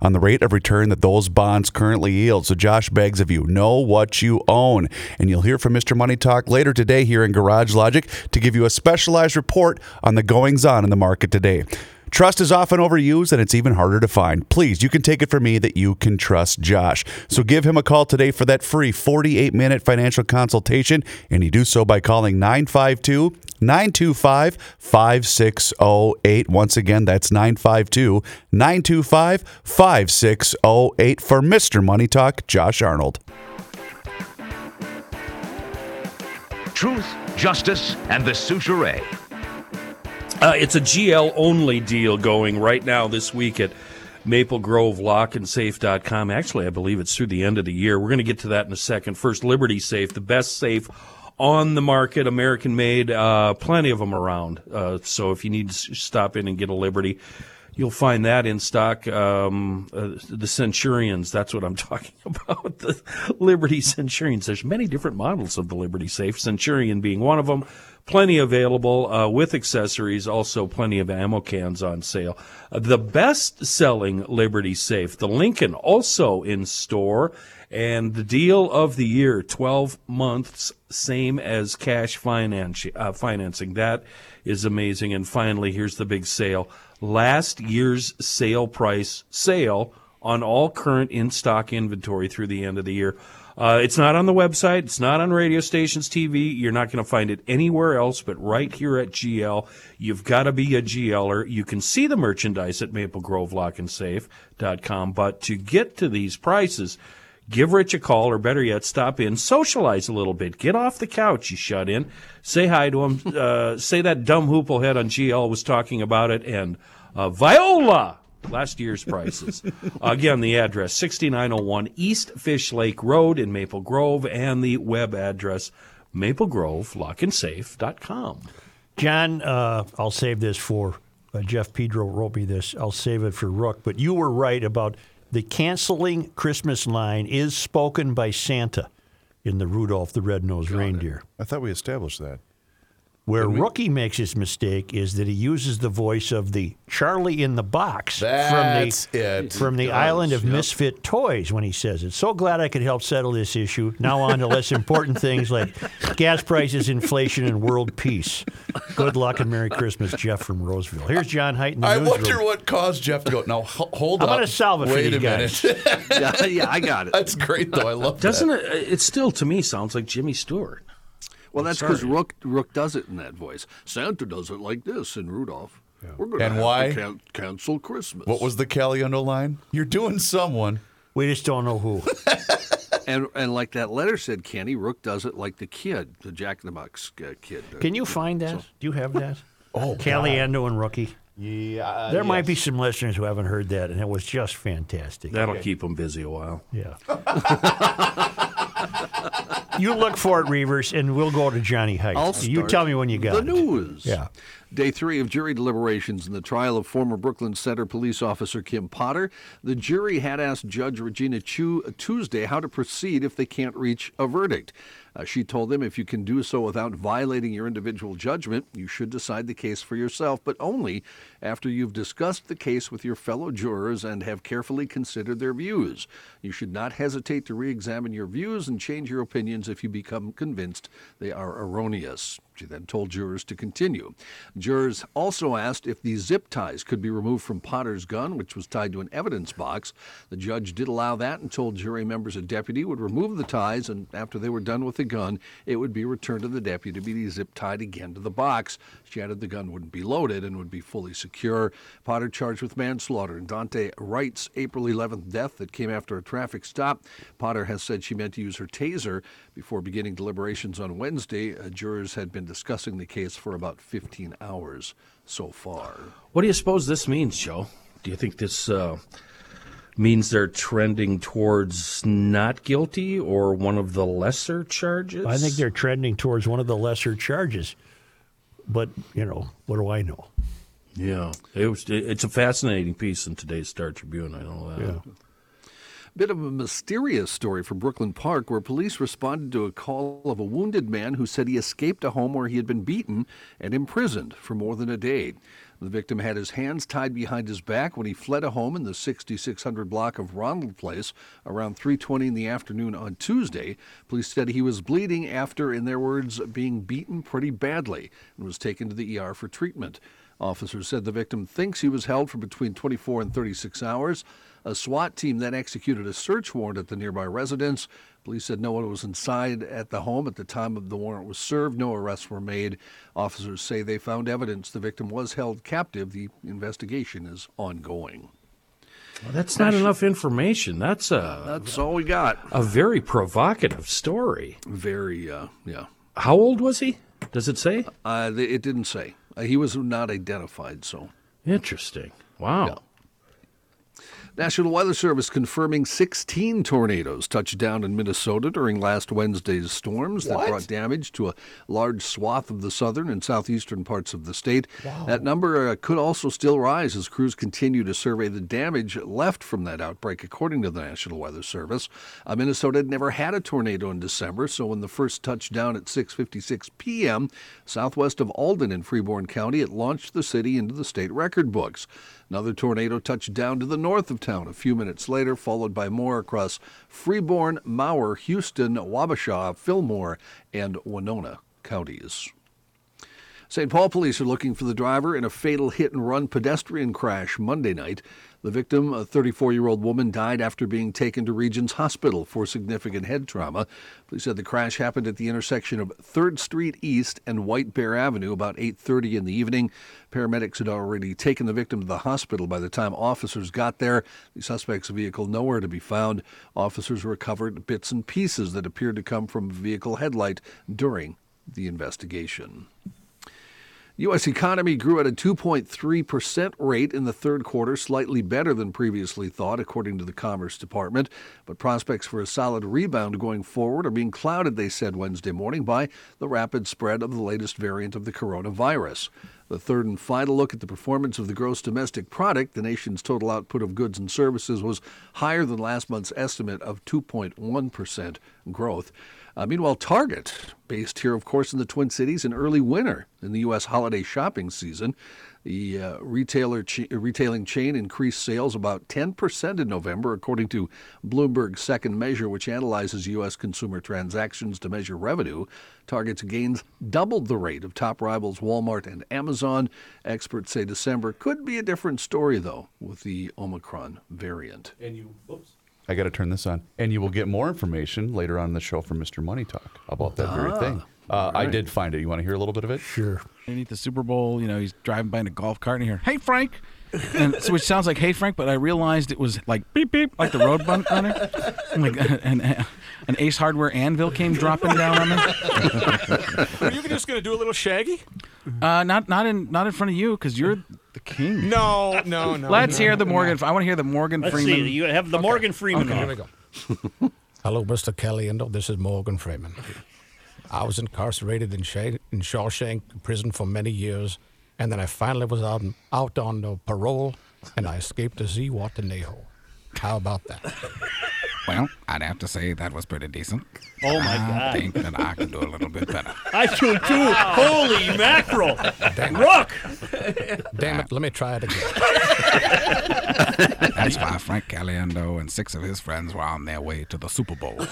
on the rate of return that those bonds currently yield. So Josh begs of you, know what you own. And you'll hear from Mr. Money Talk later today here in Garage Logic to give you a specialized report on the goings on in the market today. Trust is often overused and it's even harder to find. Please, you can take it from me that you can trust Josh. So give him a call today for that free 48 minute financial consultation, and you do so by calling 952 925 5608. Once again, that's 952 925 5608 for Mr. Money Talk, Josh Arnold. Truth, justice, and the Soucheray. Uh, it's a GL only deal going right now this week at Maple Grove Lock Actually, I believe it's through the end of the year. We're going to get to that in a second. First, Liberty Safe, the best safe on the market, American made, uh, plenty of them around. Uh, so if you need to stop in and get a Liberty, You'll find that in stock. Um, uh, the Centurions, that's what I'm talking about. The Liberty Centurions. There's many different models of the Liberty Safe, Centurion being one of them. Plenty available uh, with accessories, also plenty of ammo cans on sale. Uh, the best selling Liberty Safe, the Lincoln, also in store. And the deal of the year, 12 months, same as cash finance, uh, financing. That is amazing. And finally, here's the big sale last year's sale price sale on all current in stock inventory through the end of the year. Uh, it's not on the website. It's not on radio stations, TV. You're not going to find it anywhere else but right here at GL. You've got to be a GLer. You can see the merchandise at maplegrovelockandsafe.com. But to get to these prices, give Rich a call, or better yet, stop in, socialize a little bit, get off the couch, you shut in, say hi to him, uh, say that dumb hooplehead on GL was talking about it, and uh, Viola, last year's prices. Again, the address 6901 East Fish Lake Road in Maple Grove, and the web address maplegrovelockandsafe.com. John, uh, I'll save this for uh, Jeff Pedro wrote me this. I'll save it for Rook. But you were right about the canceling Christmas line is spoken by Santa in the Rudolph the Red-Nosed Reindeer. I thought we established that. Where Rookie makes his mistake is that he uses the voice of the Charlie in the Box from the it. from the does, island of yep. Misfit Toys when he says it. So glad I could help settle this issue. Now on to less important things like gas prices, inflation, and world peace. Good luck and Merry Christmas, Jeff from Roseville. Here's John Height in the I newsroom. wonder what caused Jeff to go. Now ho- hold I'm up. gonna solve it for Wait these a guys. minute. yeah, yeah, I got it. That's great though. I love Doesn't that. it? Uh, it still, to me, sounds like Jimmy Stewart. Well, that's because Rook Rook does it in that voice. Santa does it like this in Rudolph. We're going And to why? can- cancel Christmas. What was the Caliendo line? You're doing someone. We just don't know who. and and like that letter said, Kenny Rook does it like the kid, the Jack in the Box uh, kid. Can you find that? Do you have that? Oh, Caliendo and Rookie. Yeah. Uh, there might be some listeners who haven't heard that, and it was just fantastic. That'll keep them busy a while. Yeah. you look for it, Reavers, and we'll go to Johnny Heights. I'll you tell me when you got the it. news. Yeah. Day three of jury deliberations in the trial of former Brooklyn Center police officer Kim Potter. The jury had asked Judge Regina Chu Tuesday how to proceed if they can't reach a verdict. Uh, she told them if you can do so without violating your individual judgment, you should decide the case for yourself, but only after you've discussed the case with your fellow jurors and have carefully considered their views. You should not hesitate to re examine your views and change your opinions if you become convinced they are erroneous. She then told jurors to continue. Jurors also asked if the zip ties could be removed from Potter's gun, which was tied to an evidence box. The judge did allow that and told jury members a deputy would remove the ties, and after they were done with the gun, it would be returned to the deputy to be zip tied again to the box. She added the gun wouldn't be loaded and would be fully secure. Potter charged with manslaughter. Daunte Wright's April 11th death that came after a traffic stop. Potter has said she meant to use her taser before beginning deliberations on Wednesday. Uh, jurors had been discussing the case for about 15 hours so far. What do you suppose this means, Joe? Do you think this uh, means they're trending towards not guilty or one of the lesser charges? I think they're trending towards one of the lesser charges. But, you know, what do I know? Yeah, it was. It's a fascinating piece in today's Star Tribune. I know that. Yeah. Bit of a mysterious story from Brooklyn Park where police responded to a call of a wounded man who said he escaped a home where he had been beaten and imprisoned for more than a day. The victim had his hands tied behind his back when he fled a home in the 6600 block of Ronald Place around 3:20 in the afternoon on Tuesday. Police said he was bleeding after in their words being beaten pretty badly and was taken to the ER for treatment. Officers said the victim thinks he was held for between 24 and 36 hours. A SWAT team then executed a search warrant at the nearby residence. Police said no one was inside at the home at the time of the warrant was served. No arrests were made. Officers say they found evidence the victim was held captive. The investigation is ongoing. Well, that's not enough information. That's a That's all we got. a very provocative story. Very, uh, yeah. How old was he? Does it say? Uh, it didn't say. Uh, he was not identified, so. Interesting. Wow. Yeah. National Weather Service confirming 16 tornadoes touched down in Minnesota during last Wednesday's storms that brought damage to a large swath of the southern and southeastern parts of the state. That number uh, could also still rise as crews continue to survey the damage left from that outbreak, according to the National Weather Service. Uh, Minnesota had never had a tornado in December, so when the first touched down at 6:56 p.m. southwest of Alden in Freeborn County, it launched the city into the state record books. Another tornado touched down to the north of town a few minutes later, followed by more across Freeborn, Mower, Houston, Wabasha, Fillmore, and Winona counties. St. Paul police are looking for the driver in a fatal hit and run pedestrian crash Monday night. The victim, a 34 year old woman, died after being taken to Regions Hospital for significant head trauma. Police said the crash happened at the intersection of 3rd Street East and White Bear Avenue about 8:30 in the evening. Paramedics had already taken the victim to the hospital by the time officers got there. The suspect's vehicle nowhere to be found. Officers recovered bits and pieces that appeared to come from a vehicle headlight during the investigation. U.S. economy grew at a 2.3% rate in the third quarter, slightly better than previously thought, according to the Commerce Department. But prospects for a solid rebound going forward are being clouded, they said Wednesday morning, by the rapid spread of the latest variant of the coronavirus. The third and final look at the performance of the gross domestic product, the nation's total output of goods and services, was higher than last month's estimate of 2.1% growth. Uh, meanwhile, Target, based here, of course, in the Twin Cities, in early winter in the U.S. holiday shopping season, the uh, retailer ch- retailing chain increased sales about 10% in November, according to Bloomberg's second measure, which analyzes U.S. consumer transactions to measure revenue. Target's gains doubled the rate of top rivals Walmart and Amazon. Experts say December could be a different story, though, with the Omicron variant. And you, oops. I got to turn this on. And you will get more information later on in the show from Mr. Money Talk about that very thing. Uh, I did find it. You want to hear a little bit of it? Sure. Underneath the Super Bowl, you know, he's driving by in a golf cart and you hear, "Hey Frank," and so which sounds like "Hey Frank," but I realized it was like beep beep, like the road bun runner. And like an, an Ace Hardware anvil came dropping down on me. Are you just going to do a little shaggy? Uh, not not in not in front of you because you're the king. No, no, no. Let's no, hear the no. Morgan. I want to hear the Morgan Let's Freeman. see. You have the Morgan Freeman. Okay. Here we go. Hello, Mr. Caliendo. This is Morgan Freeman. I was incarcerated in, in Shawshank prison for many years, and then I finally was out, out on uh, parole, and I escaped to Zihuatanejo. How about that? Well, I'd have to say that was pretty decent. Oh, my I God. think that I can do a little bit better. I do too. Holy mackerel. Damn Rook. Damn it, let me try it again. That's why Frank Caliendo and six of his friends were on their way to the Super Bowl. oh,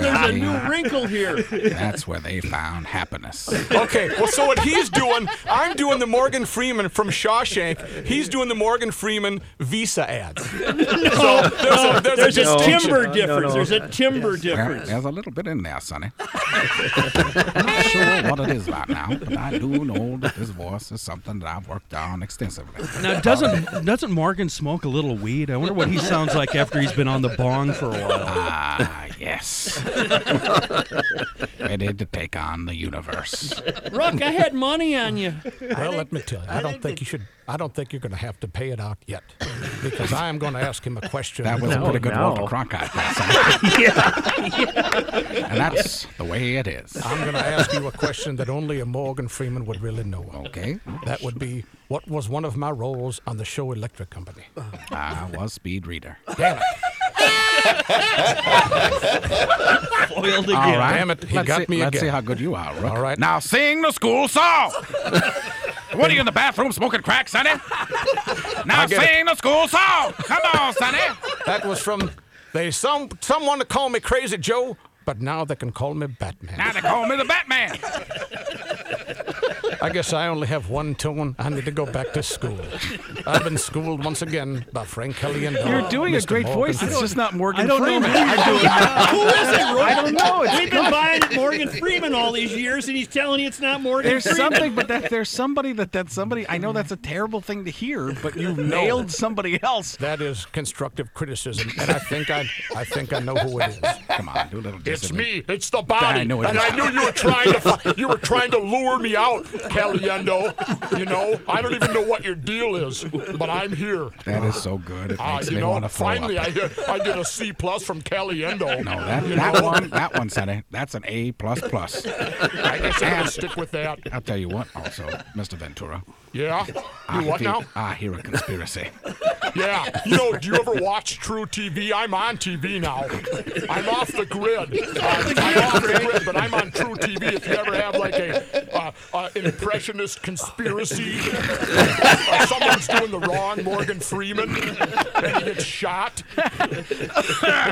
there's a new wrinkle here. That's where they found happiness. Okay, well, so what he's doing, I'm doing the Morgan Freeman from Shawshank. He's doing the Morgan Freeman Visa ads. so there's a, there's There's a distinction. timber difference. There's a timber Well, difference. there's a little bit in there, Sonny. I'm not sure what it is right now, but I do know that this voice is something that I've worked on extensively. Now, doesn't doesn't Morgan smoke a little weed? I wonder what he sounds like after he's been on the bong for a while. Ah, yes. Ready to take on the universe. Rook, I had money on you. Well, let me tell you, I don't think you should. I don't think you're going to have to pay it out yet, because I am going to ask him a question. That was a pretty good Walter Cronkite. there. And that's the way it is. I'm going to ask you a question that only a Morgan Freeman would really know. Okay. That would be, what was one of my roles on the show Electric Company? I was speed reader. Damn it. Foiled All again. right. Damn it, he let's got see, me Let's again. see how good you are, Rook. All right. Now sing the school song. what are you in the bathroom smoking crack, Sonny? Now get it. sing the school song. Come on, Sonny. That was from, they some someone to call me Crazy Joe, but now they can call me Batman. Now they call me the Batman. I guess I only have one tone. I need to go back to school. I've been schooled once again by Frank Caliendo You're uh, doing a great Morgan voice. It's Freeman. just not Morgan I don't Freeman. who you're. Who is it, Rook? I don't know. It's We've been buying Morgan Freeman all these years, and he's telling you it's not Morgan There's Freeman. something, but that there's somebody that that's somebody. I know that's a terrible thing to hear, but you nailed somebody else. That is constructive criticism, and I think I, I think I know who it is. Come on, do a little It's me. It's the body. I know it and is. I knew you were trying to fi- you were trying to lure me out. Caliendo. You know, I don't even know what your deal is, but I'm here. That is so good. It makes you know, to finally. I get, I get a C plus from Caliendo. No, that, that know? one, that one, Sonny, that's an A plus plus. I guess I'm gonna stick with that. I'll tell you what, also, Mr. Ventura. Yeah. I You what feel- now? I hear a conspiracy. Yeah. You know, do you ever watch truTV? I'm on TV now. I'm off the grid. Uh, I'm off the grid, but I'm on truTV. If you ever have like a uh, uh, impressionist conspiracy, or someone's doing the wrong Morgan Freeman, and he gets shot.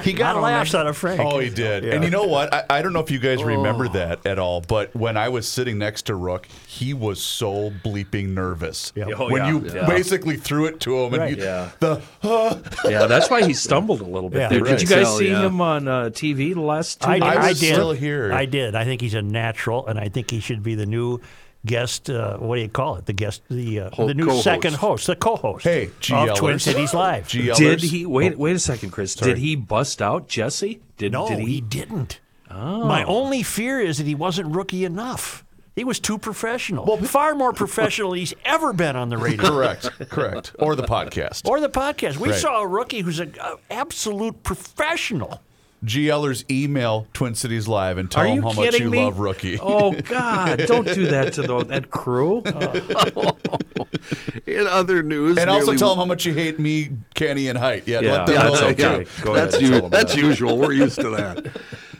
He got laughs out of Frank. Oh, he did. And you know what? I, I don't know if you guys remember that at all, but when I was sitting next to Rook, he was so bleeping nervous. Oh, when yeah. you Yeah. basically threw it to him and Right. you, Yeah. the uh, Yeah, that's why he stumbled a little bit Yeah. there. Right. Did you guys Tell, see yeah. him on uh, TV the last two I, days? I did. I did. I think he's a natural, and I think he should be the new guest. Uh, what do you call it? The guest, the uh, Ho- the new co-host. second host, the co-host. Hey, of Twin Cities Live. Did he wait? Wait a second, Chris. Sorry. Did he bust out Jesse? Did No, did he? he? didn't. Oh. My only fear is that he wasn't rookie enough. He was too professional. Well, far more professional than he's ever been on the radio. correct, correct, or the podcast. Or the podcast. We Right. saw a rookie who's an absolute professional. GLers email Twin Cities Live and tell Are them how much you me? love Rookie. Oh God! Don't do that to the, that crew. In other news, and also tell them how much you hate me, Kenny, and Height. Yeah, Yeah, let them yeah, know that's, that yeah, too. that's, u- that's usual. We're used to that.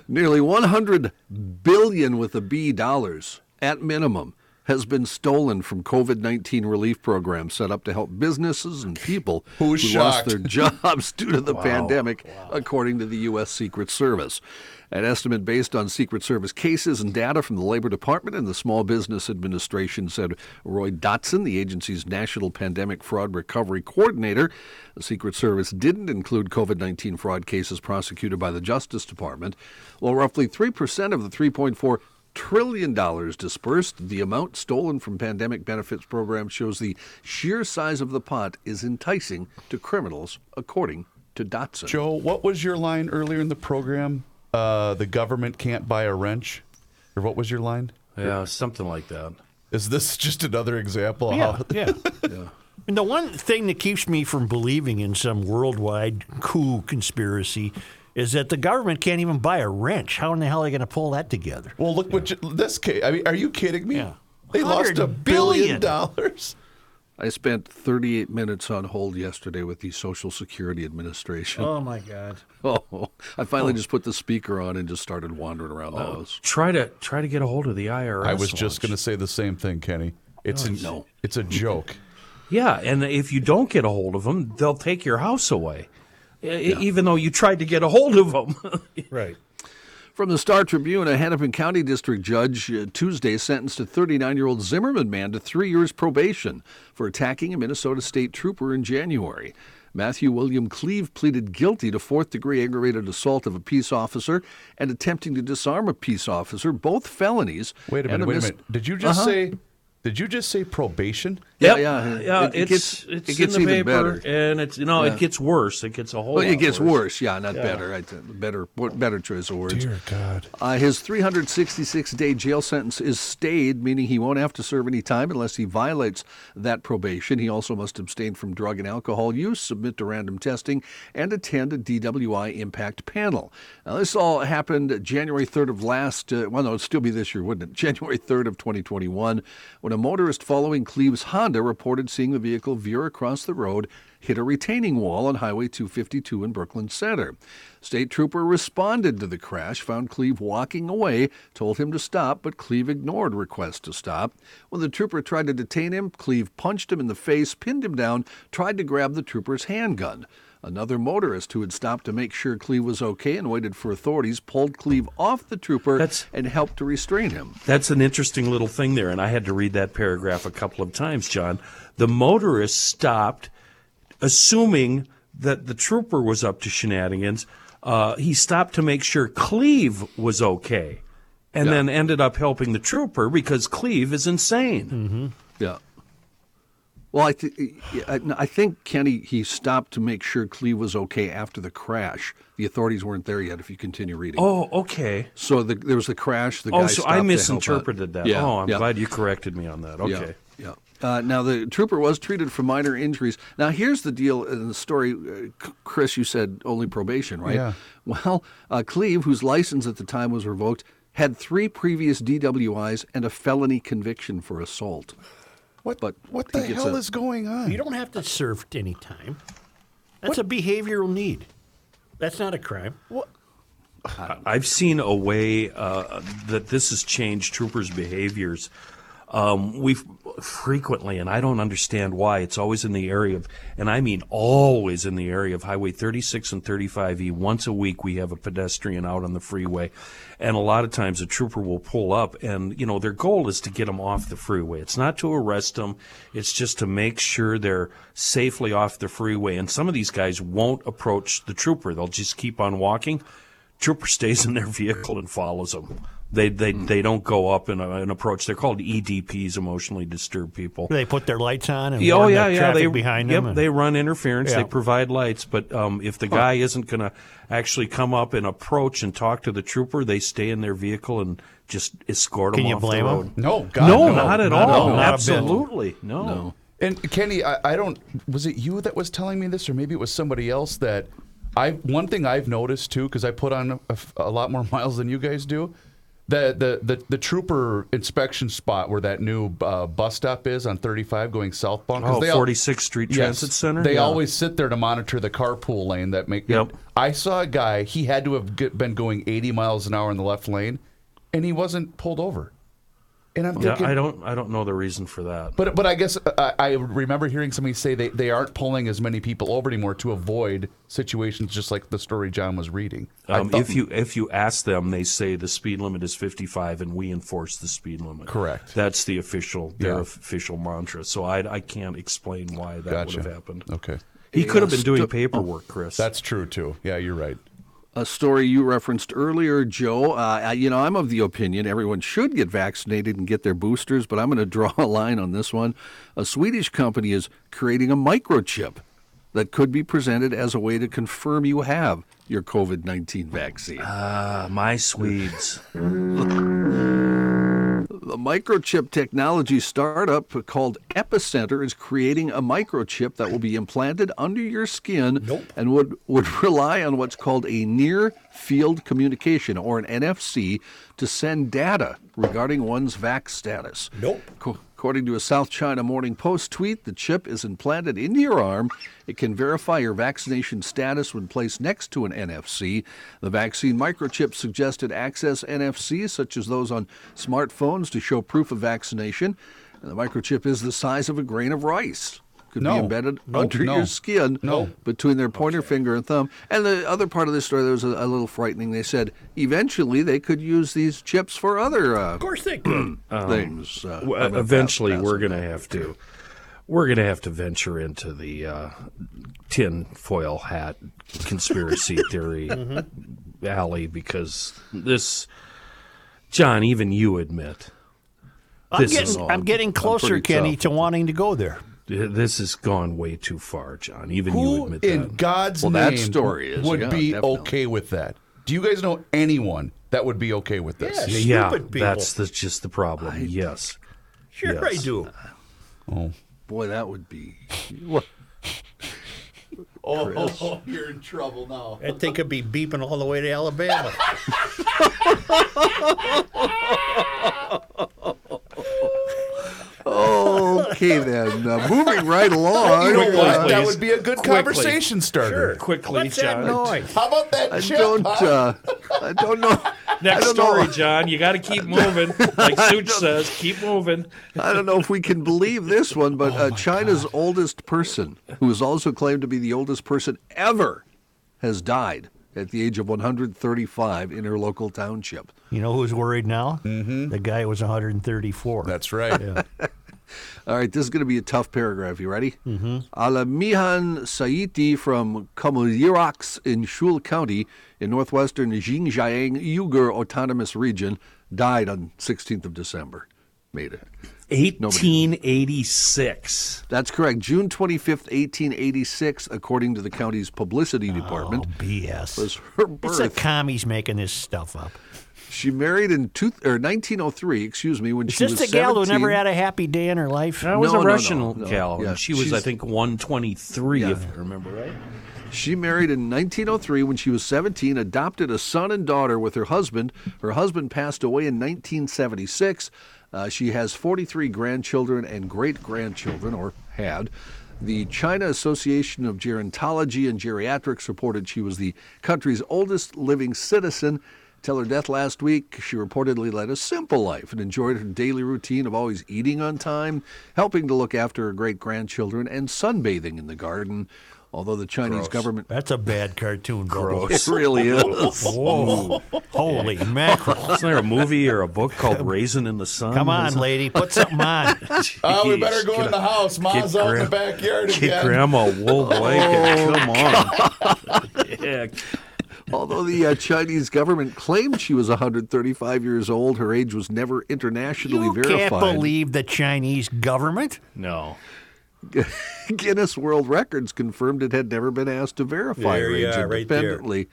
Nearly 100 billion with a B dollars at minimum has been stolen from COVID-19 relief programs set up to help businesses and people Who's who lost their jobs due to the Wow. pandemic, according to the U.S. Secret Service. An estimate based on Secret Service cases and data from the Labor Department and the Small Business Administration, said Roy Dotson, the agency's National Pandemic Fraud Recovery Coordinator. The Secret Service didn't include COVID 19 fraud cases prosecuted by the Justice Department. While roughly 3% of the $3.4 trillion dollars dispersed, the amount stolen from pandemic benefits programs shows the sheer size of the pot is enticing to criminals, according to Dotson. Joe, what was your line earlier in the program? Uh, the government can't buy a wrench, or what was your line? Yeah, something like that. Is this just another example? Of Yeah, how, yeah. And the one thing that keeps me from believing in some worldwide coup conspiracy is that the government can't even buy a wrench. How in the hell are they going to pull that together? Well, look what you, this case. I mean, are you kidding me? Yeah. They lost a billion, dollars. I spent 38 minutes on hold yesterday with the Social Security Administration. Oh my God! Oh, I finally Oh. just put the speaker on and just started wandering around the oh. house. Try to try to get a hold of the IRS. I was just going to say the same thing, Kenny. It's Oh, an, no. it's a joke. Yeah, and if you don't get a hold of them, they'll take your house away, E- even though you tried to get a hold of them. right. From the Star Tribune, a Hennepin County District judge uh, Tuesday sentenced a 39 year old Zimmerman man to three years probation for attacking a Minnesota state trooper in January. Matthew William Cleve pleaded guilty to fourth degree aggravated assault of a peace officer and attempting to disarm a peace officer, both felonies. Wait a and minute. Wait a minute. Did you just Uh-huh. say? Did you just say probation? Yeah, yeah. yeah. It- it gets- it's it gets in the even paper, better. and it's you know Yeah. it gets worse. It gets a whole. Well, it gets worse. worse. Yeah, not Yeah. better. I, better, better choice of words. Dear God. Uh, his 366 day jail sentence is stayed, meaning he won't have to serve any time unless he violates that probation. He also must abstain from drug and alcohol use, submit to random testing, and attend a DWI impact panel. Now, this all happened January 3rd of last, uh, well, no, it'd still be this year, wouldn't it? January 3rd of 2021, when a motorist following Cleve's Honda reported seeing the vehicle veer across the road hit a retaining wall on Highway 252 in Brooklyn Center. State trooper responded to the crash, found Cleve walking away, told him to stop, but Cleve ignored requests to stop. When the trooper tried to detain him, Cleve punched him in the face, pinned him down, tried to grab the trooper's handgun. Another motorist who had stopped to make sure Cleve was okay and waited for authorities pulled Cleve off the trooper and helped to restrain him. That's an interesting little thing there, and I had to read that paragraph a couple of times, John. The motorist stopped, assuming that the trooper was up to shenanigans. Uh, he stopped to make sure Cleve was okay, and Yeah. then ended up helping the trooper because Cleve is insane. Yeah. Well, I, th- I I think Kenny he stopped to make sure Cleve was okay after the crash. The authorities weren't there yet. If you continue reading. Oh, okay. So the, there was the crash. The oh, guy so I misinterpreted that. Yeah, oh, I'm yeah. glad you corrected me on that. Okay. Yeah. yeah. Uh, now the trooper was treated for minor injuries. Now here's the deal in the story, uh, Chris. You said only probation, right? Yeah. Well, uh, Cleve, whose license at the time was revoked, had three previous DWIs and a felony conviction for assault. What? But What the hell a- is going on? You don't have to serve any time. That's a behavioral need. That's not a crime. I- I've seen a way uh, that this has changed troopers' behaviors. Um, we frequently, and I don't understand why, it's always in the area of, and I mean always in the area of Highway 36 and 35E. Once a week, we have a pedestrian out on the freeway. And a lot of times a trooper will pull up, and, you know, their goal is to get them off the freeway. It's not to arrest them, it's just to make sure they're safely off the freeway. And some of these guys won't approach the trooper, they'll just keep on walking trooper stays in their vehicle and follows them. They they, they don't go up and, uh, and approach. They're called EDPs, emotionally disturbed people. They put their lights on and oh yeah, the yeah. traffic They behind yep, them. and- they run interference. Yeah. They provide lights, but um, if the guy isn't going to actually come up and approach and talk to the trooper, they stay in their vehicle and just escort Can him you off blame the 'em? road. No, God, no, no. not at Not all. all. Not. Absolutely, no. And Kenny, I, I don't. Was it you that was telling me this, or maybe it was somebody else that I? One thing I've noticed too, because I put on a lot more miles than you guys do. The, the the the trooper inspection spot where that new uh, bus stop is on 35 going southbound. Oh, they al- 46th Street Yes. Transit Center? They Yeah. always sit there to monitor the carpool lane. That make. Yep. I saw a guy. He had to have get, been going 80 miles an hour in the left lane, and he wasn't pulled over. And I'm Yeah, I don't I don't know the reason for that. but but I guess uh, I, I remember hearing somebody say they, they aren't pulling as many people over anymore to avoid situations just like the story John was reading. Um, thought- if you if you ask them, they say the speed limit is 55, and we enforce the speed limit. Correct. That's the official their Yeah. official mantra. So I I can't explain why that Gotcha. would have happened. Okay. He could have been doing sto- paperwork, Chris. That's true too. Yeah, you're right. A story you referenced earlier, Joe. Uh, you know, I'm of the opinion everyone should get vaccinated and get their boosters, but I'm going to draw a line on this one. A Swedish company is creating a microchip that could be presented as a way to confirm you have your COVID 19 vaccine. Ah, my Swedes. The microchip technology startup called Epicenter is creating a microchip that will be implanted under your skin and would, would rely on what's called a near field communication or an NFC to send data regarding one's vax status. Nope. Co- According to a South China Morning Post tweet, the chip is implanted into your arm. It can verify your vaccination status when placed next to an NFC. The vaccine microchip suggested access NFC, such as those on smartphones, to show proof of vaccination. And the microchip is the size of a grain of rice. Could No. be embedded Nope, under no. your skin No. between their pointer finger and thumb. And the other part of this story that was a, a little frightening. They said eventually they could use these chips for other uh, Of course they could. things. Uh, W- I'm gonna eventually, we're going to have to we're going to have to venture into the uh, tin foil hat conspiracy theory alley because this, John, even you admit I'm this is getting, I'm getting closer, pretty Kenny, tough. to wanting to go there. This has gone way too far, John. Even you Who admit in that. In God's Well, name that story is, would yeah, be definitely. okay with that? Do you guys know anyone that would be okay with this? Yes. yeah, stupid people. that's the, just the problem. yes. Sure, I Yes. do. Oh. Boy, that would be. Oh, oh, oh, you're in trouble now. That thing could be beeping all the way to Alabama. Okay, then. Uh, moving right along. You know what? please. That would be a good Quickly. conversation starter. Quickly, What's that John. noise? How about that I chip? don't. huh? Uh, I don't know. Next don't know. story, John. You got to keep moving. Like Souch says, keep moving. I don't know if we can believe this one, but uh, China's oldest person, who is also claimed to be the oldest person ever, has died at the age of 135 in her local township. You know who's worried now? Mm-hmm. The guy was 134. That's right. Yeah. All right, this is going to be a tough paragraph. You ready? Mm-hmm. Alamihan Saiti from Kamulirak in Shul County in northwestern Xinjiang Uyghur Autonomous Region died on 16th of December. Made it. 1886. That's correct. June 25th, 1886, according to the county's publicity oh, department. Oh, BS. Was her It's the birth. commies making this stuff up. She married in two, or 1903, excuse me, when Is she this was the gal who never had a happy day in her life? That was No, a no, Russian no, no. gal. Yeah, she was, I think, 123, if I remember right. She married in 1903 when she was 17, adopted a son and daughter with her husband. Her husband passed away in 1976. Uh, she has 43 grandchildren and great grandchildren, or had. The China Association of Gerontology and Geriatrics reported she was the country's oldest living citizen. Till her death last week, she reportedly led a simple life and enjoyed her daily routine of always eating on time, helping to look after her great grandchildren, and sunbathing in the garden. Although the Chinese government That's a bad cartoon, Bubba. it really is. Whoa. Holy mackerel. Isn't there a movie or a book called Raisin in the Sun? Come on, lady. Put something on. Oh, we better go get in the house. Mom's get out in the gra- backyard Get again. Grandma a wool blanket. Come on. Yeah. Although the uh, Chinese government claimed she was 135 years old, her age was never internationally You verified. You can't believe the Chinese government. No. Guinness World Records confirmed it had never been asked to verify There her you age right independently.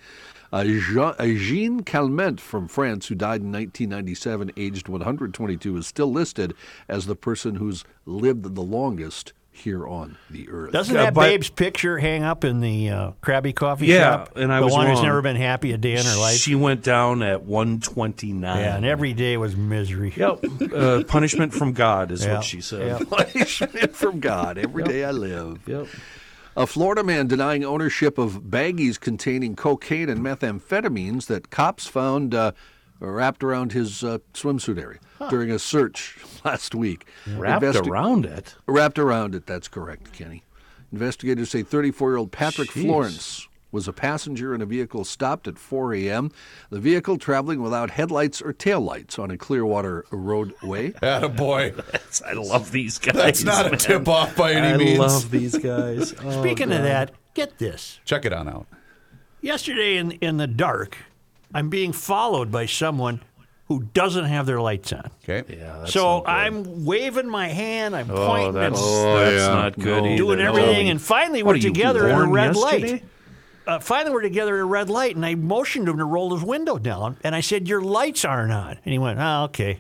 Uh, Jean, uh, Jean Calment from France, who died in 1997, aged 122, is still listed as the person who's lived the longest here on the earth. Doesn't Yeah, that but- babe's picture hang up in the uh, Krabby Coffee Yeah, shop? and I the was one who's never been happy a day in her life. She went down at 129. yeah, and every day was misery. Yep. Uh, punishment from God is Yeah, what she said. yeah. punishment from God. Every day I live. Yep. A Florida man denying ownership of baggies containing cocaine and methamphetamines that cops found uh, wrapped around his uh, swimsuit area during a search last week. Wrapped Investi- around it. Wrapped around it, that's correct, Kenny. Investigators say 34 year old Patrick Jeez. Florence was a passenger in a vehicle stopped at 4 a.m. The vehicle traveling without headlights or taillights on a Clearwater roadway. boy. I love these guys. That's not a tip off by any I means. I love these guys. Oh, Speaking of that, get this. Check it on out. Yesterday in, in the dark, I'm being followed by someone who doesn't have their lights on. Okay. Yeah, that's so not good. I'm waving my hand, I'm Oh, pointing, that's, and that's not good. either. doing No. everything, and finally What we're together at a red yesterday? light. Uh, finally, we're together at a red light, and I motioned him to roll his window down, and I said, "Your lights aren't on," and he went, "Oh, okay."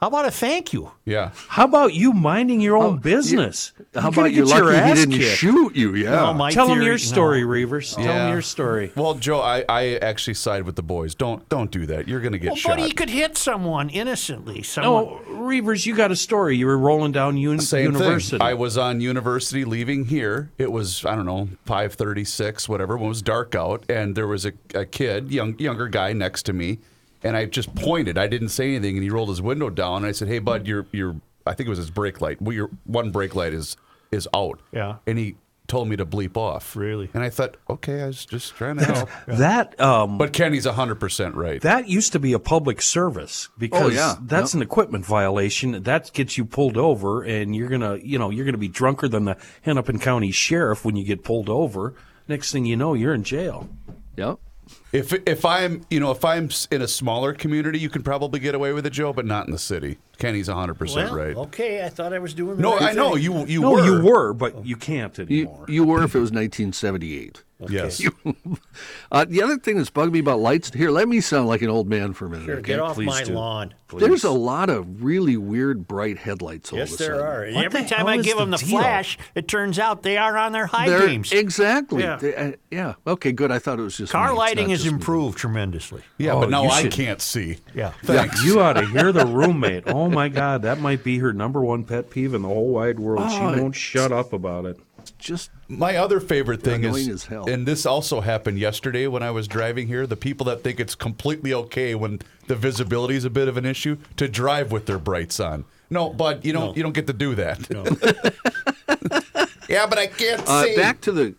How about a thank you? Yeah. How about you minding your own oh, business? How You're about gonna you're get your lucky he didn't kicked. shoot you? Yeah. No, my Tell them theory- your no. story, Reavers. Tell Yeah. them your story. Well, Joe, I, I actually side with the boys. Don't don't do that. You're going to get Well, shot. but he could hit someone innocently. Someone. No, Reavers, you got a story. You were rolling down un- Same university. thing. I was on university leaving here. It was I don't know five thirty six whatever. When it was dark out, and there was a, a kid, young younger guy next to me, and I just pointed. I didn't say anything, and he rolled his window down. And I said, "Hey, bud, your your I think it was his brake light. Well, your one brake light is is out." Yeah. And he told me to bleep off. Really? And I thought, okay, I was just trying to help. that um, but Kenny's hundred percent right. that used to be a public service because Oh, yeah. that's Yep. an equipment violation. That gets you pulled over, and you're gonna, you know, you're gonna be drunker than the Hennepin County sheriff when you get pulled over. Next thing you know, you're in jail. Yep. If if I'm you know if I'm in a smaller community, you can probably get away with it, Joe, but not in the city. Kenny's hundred percent well, right. okay. I thought I was doing. The No, right I know thing. you you no, were. you were, but oh. you can't You, anymore. you were if it was 1978. Yes. Uh, the other thing that's bugged me about lights here, let me sound like an old man for a minute. Sure, okay? get off please my do. lawn. There's a lot of really weird bright headlights all Yes, of a there are. What every the time I give the them the deal? flash, it turns out they are on their high They're- beams. Exactly. Yeah. They- uh, yeah. Okay, good. I thought it was just Car me. Lighting has just me. improved tremendously. Yeah, Oh, but now I should- can't see. Yeah. Thanks. You ought to hear the roommate. Oh my God, that might be her number one pet peeve in the whole wide world. she Oh, won't shut up about it. Just My other favorite thing is, as hell. and this also happened yesterday when I was driving here. The people that think it's completely okay when the visibility is a bit of an issue to drive with their brights on. No, but you don't. You don't get to do that. yeah, but I can't uh, see. back to the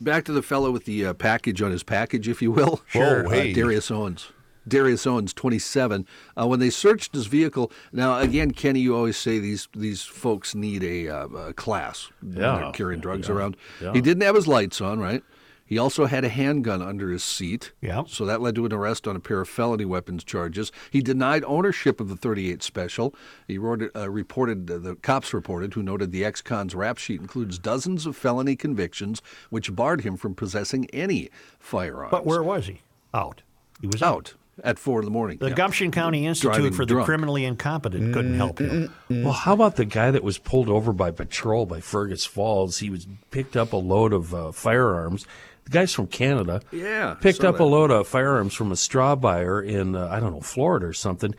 back to the fellow with the uh, package on his package, if you will. Sure. Uh, hey. Darius Owens. Darius Owens, 27. Uh, when they searched his vehicle, now again, Kenny, you always say these these folks need a, uh, a class Yeah. they're carrying drugs around. Yeah. He didn't have his lights on, right? He also had a handgun under his seat. Yeah. So that led to an arrest on a pair of felony weapons charges. He denied ownership of the 38 Special. He wrote, uh, reported, uh, the cops reported, who noted the ex-con's rap sheet includes dozens of felony convictions, which barred him from possessing any firearms. But where was he? Out. He was out at four in the morning. The Yeah. Gumption County Institute Driving for the drunk. Criminally Incompetent couldn't help him. Well, how about the guy that was pulled over by patrol by Fergus Falls? He was picked up a load of uh, firearms. The guy's from Canada. Yeah, picked saw up that. a load of firearms from a straw buyer in uh, I don't know Florida or something.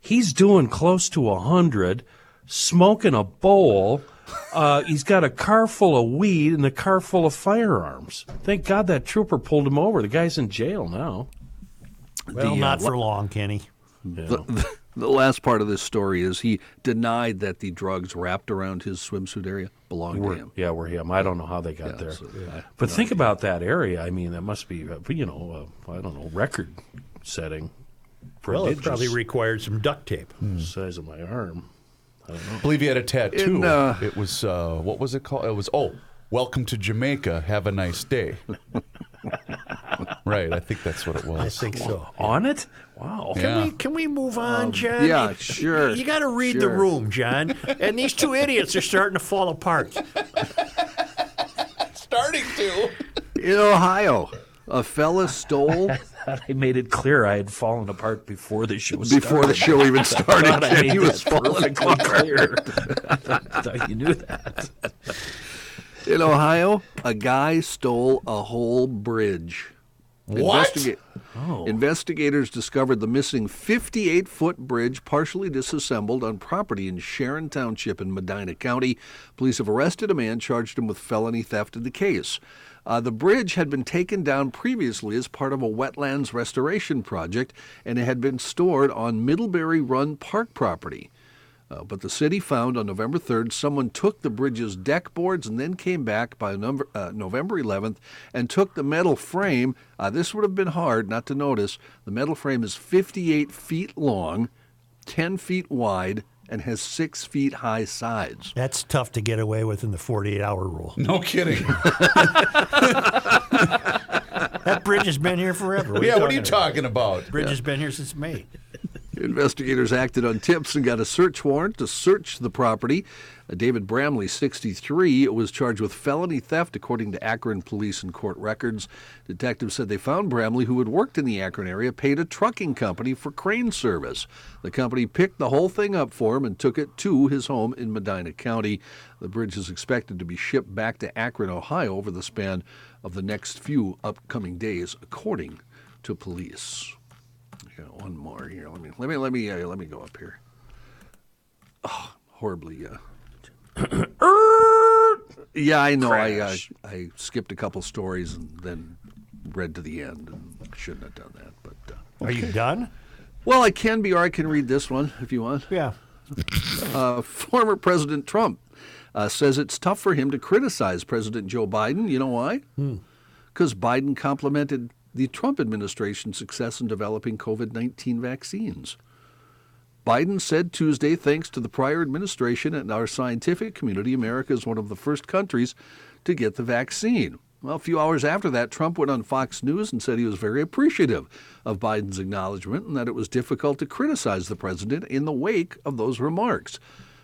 He's doing close to a hundred, smoking a bowl. Uh, he's got a car full of weed and a car full of firearms. Thank God that trooper pulled him over. The guy's in jail now. Well, The, uh, not for long, Kenny. The, the, the last part of this story is he denied that the drugs wrapped around his swimsuit area belonged Were- to him. Yeah, were him. I don't know how they got Yeah, there. so, I- but no think about that area. I mean, that must be, uh, you know, uh, I don't know, record setting. Well, it probably required some duct tape. size of my arm. I don't know. I believe he had a tattoo. In, uh, it was uh, what was it called? It was oh, welcome to Jamaica. Have a nice day. right, I think that's what it was. I think so. On it? Wow. Can Yeah. we can we move on, um, John? yeah, You- sure, You got to read the room, John. And these two idiots are starting to fall apart. Starting to. In Ohio, a fella stole I made it clear I had fallen apart before the show was. before the show even started. thought I Ken, made he was falling perfectly apart. clear. I thought you knew that. In Ohio, a guy stole a whole bridge. What? Investiga- Oh. Investigators discovered the missing 58 foot bridge partially disassembled on property in Sharon Township in Medina County. Police have arrested a man, charged him with felony theft in the case. Uh, the bridge had been taken down previously as part of a wetlands restoration project, and it had been stored on Middlebury Run Park property. Uh, but the city found on November 3rd someone took the bridge's deck boards and then came back by number, uh, November 11th and took the metal frame. Uh, this would have been hard not to notice. The metal frame is 58 feet long, 10 feet wide, and has 6 feet high sides. That's tough to get away with in the 48 hour rule. No kidding. That bridge has been here forever. yeah, what are you about? talking about? Bridge has been here since May. Investigators acted on tips and got a search warrant to search the property. Uh, David Bramley, 63, was charged with felony theft, according to Akron police and court records. Detectives said they found Bramley, who had worked in the Akron area, paid a trucking company for crane service. The company picked the whole thing up for him and took it to his home in Medina County. The bridge is expected to be shipped back to Akron, Ohio, over the span of the next few upcoming days, according to police. I got one more here. Let me let me let me uh, let me go up here. Oh, horribly. Uh... yeah, I know. I uh, I skipped a couple stories and then read to the end and shouldn't have done that. But uh, Are you done? well, I can be, or I can read this one if you want. Yeah. Uh, former President Trump uh, says it's tough for him to criticize President Joe Biden. You know why? Because Biden complimented the Trump administration's success in developing COVID 19 vaccines. Biden said Tuesday, thanks to the prior administration and our scientific community, America is one of the first countries to get the vaccine. Well, a few hours after that, Trump went on Fox News and said he was very appreciative of Biden's acknowledgement and that it was difficult to criticize the president in the wake of those remarks.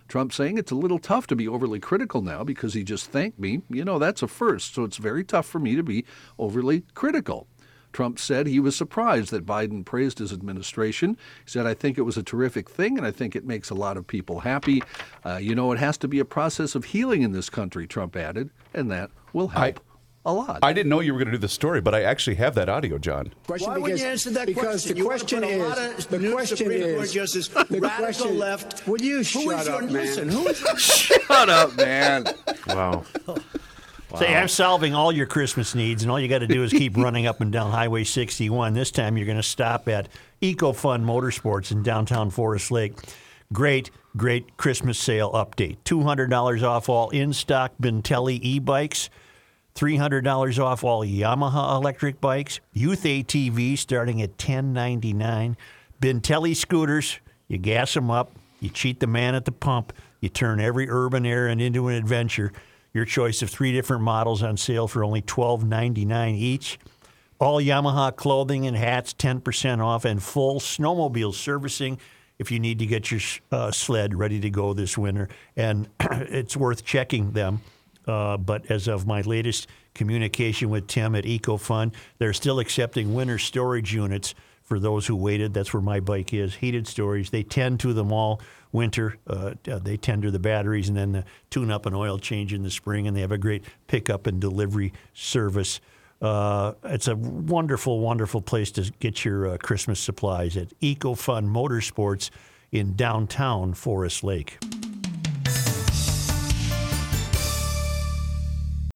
Trump saying it's a little tough to be overly critical now because he just thanked me. You know, that's a first, so it's very tough for me to be overly critical. Trump said he was surprised that Biden praised his administration. He said, I think it was a terrific thing, and I think it makes a lot of people happy. Uh, you know, it has to be a process of healing in this country, Trump added, and that will help a lot. I didn't know you were going to do the story, but I actually have that audio, John. Question Why because, wouldn't you answer that because question? the You wanna question put a is lot of the new question Supreme Court is justice, the radical question, left. Will you shut is your, up, man? listen, who is Shut up, man. Wow. Say, I'm solving all your Christmas needs, and all you got to do is keep running up and down Highway 61. This time you're going to stop at EcoFun Motorsports in downtown Forest Lake. Great, great Christmas sale update. $200 off all in stock Bintelli e bikes, $300 off all Yamaha electric bikes, Youth ATV starting at $10.99, Bintelli scooters. You gas them up, you cheat the man at the pump, you turn every urban errand into an adventure. Your choice of three different models on sale for only $12.99 each. All Yamaha clothing and hats 10% off and full snowmobile servicing if you need to get your uh, sled ready to go this winter. And it's worth checking them. Uh, but as of my latest communication with Tim at EcoFun, they're still accepting winter storage units for those who waited. That's where my bike is. Heated storage. They tend to them all winter. Uh, they tender the batteries and then the tune up and oil change in the spring. And they have a great pickup and delivery service. Uh, it's a wonderful, wonderful place to get your uh, Christmas supplies at EcoFun Motorsports in downtown Forest Lake.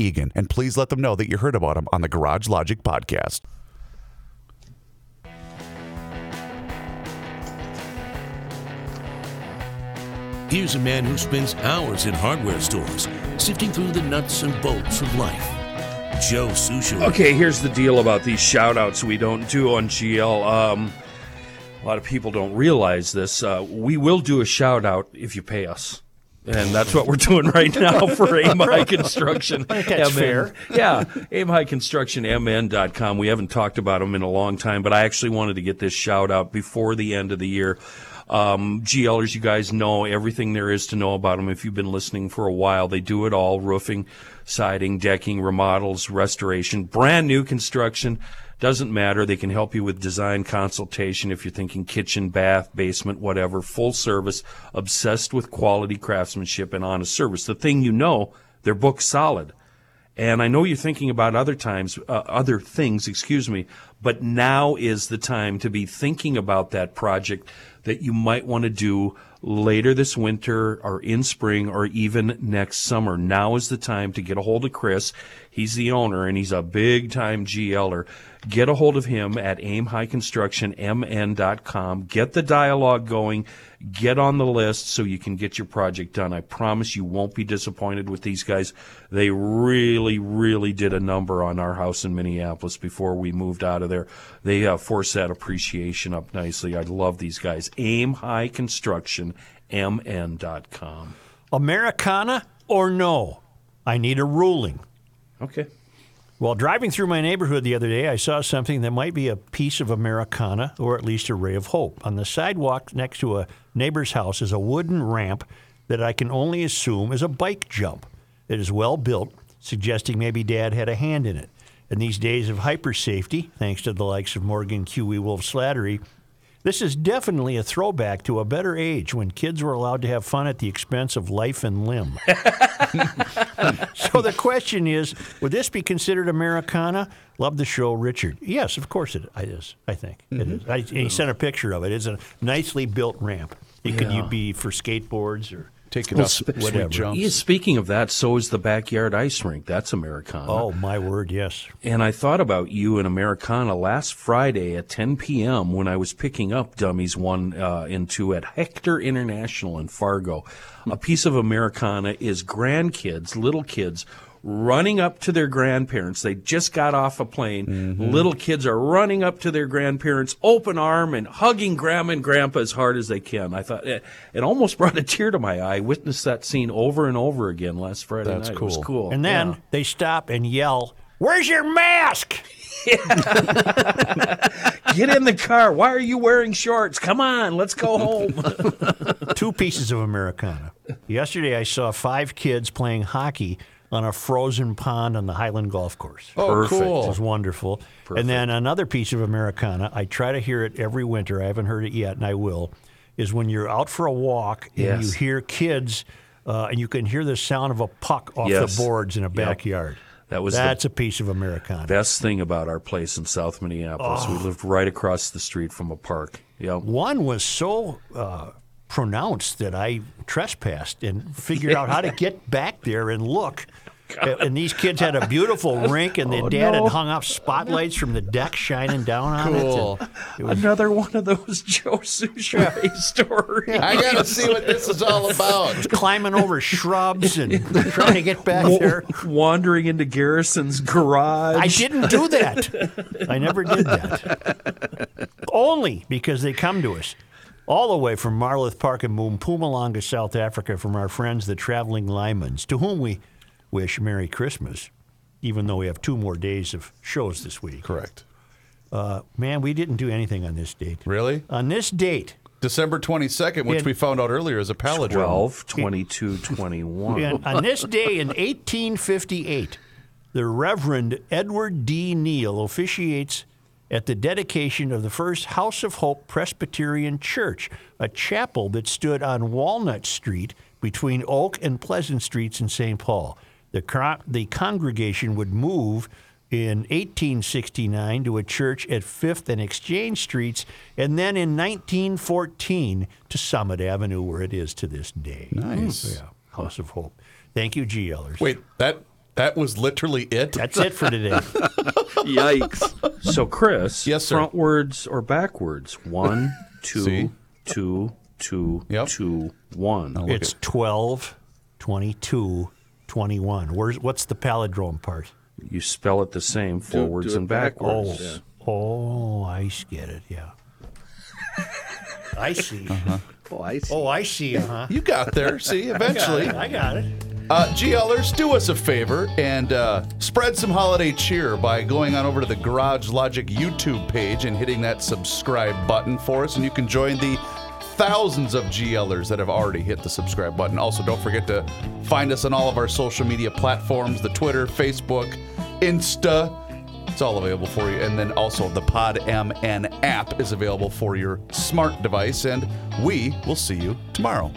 Eagan. And please let them know that you heard about them on the Garage Logic podcast. Here's a man who spends hours in hardware stores sifting through the nuts and bolts of life. Joe Soucheray. Okay, here's the deal about these shout outs we don't do on GL. Um, a lot of people don't realize this. Uh, we will do a shout out if you pay us. And that's what we're doing right now for Aim High Construction. That's MN. fair. Yeah, Aim High Construction, MN.com. We haven't talked about them in a long time, but I actually wanted to get this shout out before the end of the year. Um, GLers, you guys know everything there is to know about them if you've been listening for a while. They do it all roofing, siding, decking, remodels, restoration, brand new construction. Doesn't matter. They can help you with design consultation if you're thinking kitchen, bath, basement, whatever. Full service, obsessed with quality craftsmanship and honest service. The thing you know, they're booked solid. And I know you're thinking about other times, uh, other things, excuse me, but now is the time to be thinking about that project that you might want to do later this winter or in spring or even next summer. Now is the time to get a hold of Chris. He's the owner and he's a big time GLer. Get a hold of him at aimhighconstructionmn.com. Get the dialogue going. Get on the list so you can get your project done. I promise you won't be disappointed with these guys. They really, really did a number on our house in Minneapolis before we moved out of there. They uh, forced that appreciation up nicely. I love these guys. Aim High Construction, mn.com. Americana or no? I need a ruling. Okay. While driving through my neighborhood the other day, I saw something that might be a piece of Americana or at least a ray of hope. On the sidewalk next to a neighbor's house is a wooden ramp that I can only assume is a bike jump. It is well built, suggesting maybe Dad had a hand in it. In these days of hyper safety, thanks to the likes of Morgan Q.E. Wolf Slattery, this is definitely a throwback to a better age when kids were allowed to have fun at the expense of life and limb. so the question is, would this be considered Americana? Love the show, Richard. Yes, of course it is. I think it mm-hmm. is. I, he sent a picture of it. It's a nicely built ramp. It could Yeah. be for skateboards or taking Well, up sp- sweet jumps. Yeah, speaking of that, so is the backyard ice rink. That's Americana. Oh, my word, yes. And I thought about you in Americana last Friday at 10 p.m. when I was picking up Dummies 1 uh, and 2 at Hector International in Fargo. A piece of Americana is grandkids, little kids, running up to their grandparents. They just got off a plane. Mm-hmm. Little kids are running up to their grandparents, open arm, and hugging grandma and grandpa as hard as they can. I thought it, it almost brought a tear to my eye. Witnessed that scene over and over again last Friday That's night. It was cool. cool. And then Yeah. they stop and yell, Where's your mask? Get in the car. Why are you wearing shorts? Come on, let's go home. Two pieces of Americana. Yesterday, I saw five kids playing hockey on a frozen pond on the Highland Golf Course. Oh, Perfect. cool. It was wonderful. And then another piece of Americana, I try to hear it every winter. I haven't heard it yet, and I will, is when you're out for a walk and Yes. you hear kids, uh, and you can hear the sound of a puck off Yes. the boards in a Yep. backyard. That was the- That's a piece of Americana. Best thing about our place in South Minneapolis, we lived right across the street from a park. Yep. One was so uh, pronounced that I trespassed and figured out how to get back there and look. And these kids had a beautiful rink, and their Oh, dad no. had hung up spotlights from the deck shining down on Cool. it. and it was- Another one of those Joe Soucheray stories. I gotta see what this is all about. climbing over shrubs and trying to get back there. Wandering into Garrison's garage. I didn't do that. I never did that. Only because they come to us all the way from Marloth Park in Mpumalanga, South Africa, from our friends, the Traveling Lymans, to whom we wish Merry Christmas, even though we have two more days of shows this week. Correct. Uh, man, we didn't do anything on this date. Really? On this date, December 22nd, which In- we found out earlier is a palindrome. 12, 22, 21. And on this day in 1858, the Reverend Edward D. Neill officiates at the dedication of the first House of Hope Presbyterian Church, a chapel that stood on Walnut Street between Oak and Pleasant Streets in St. Paul. The, cro- the congregation would move in 1869 to a church at 5th and Exchange Streets, and then in 1914 to Summit Avenue, where it is to this day. Nice. Yeah, House of Hope. Thank you, GLers. Wait, that that was literally it. That's it for today. Yikes. So, Chris, Yes, sir. frontwards or backwards? One, See? two, two, two, Yep. two, one. look it's 12, 22, 21. Where's, what's the palindrome part? You spell it the same, forwards do it and backwards. backwards. Oh, I get it, yeah. I see. Oh, I see. Oh, I see, uh-huh. You got there. See, eventually. I got it. Uh, GLers, do us a favor and uh, spread some holiday cheer by going on over to the Garage Logic YouTube page and hitting that subscribe button for us. And you can join the thousands of GLers that have already hit the subscribe button. Also, don't forget to find us on all of our social media platforms the Twitter, Facebook, Insta. It's all available for you. And then also the Pod MN app is available for your smart device. And we will see you tomorrow.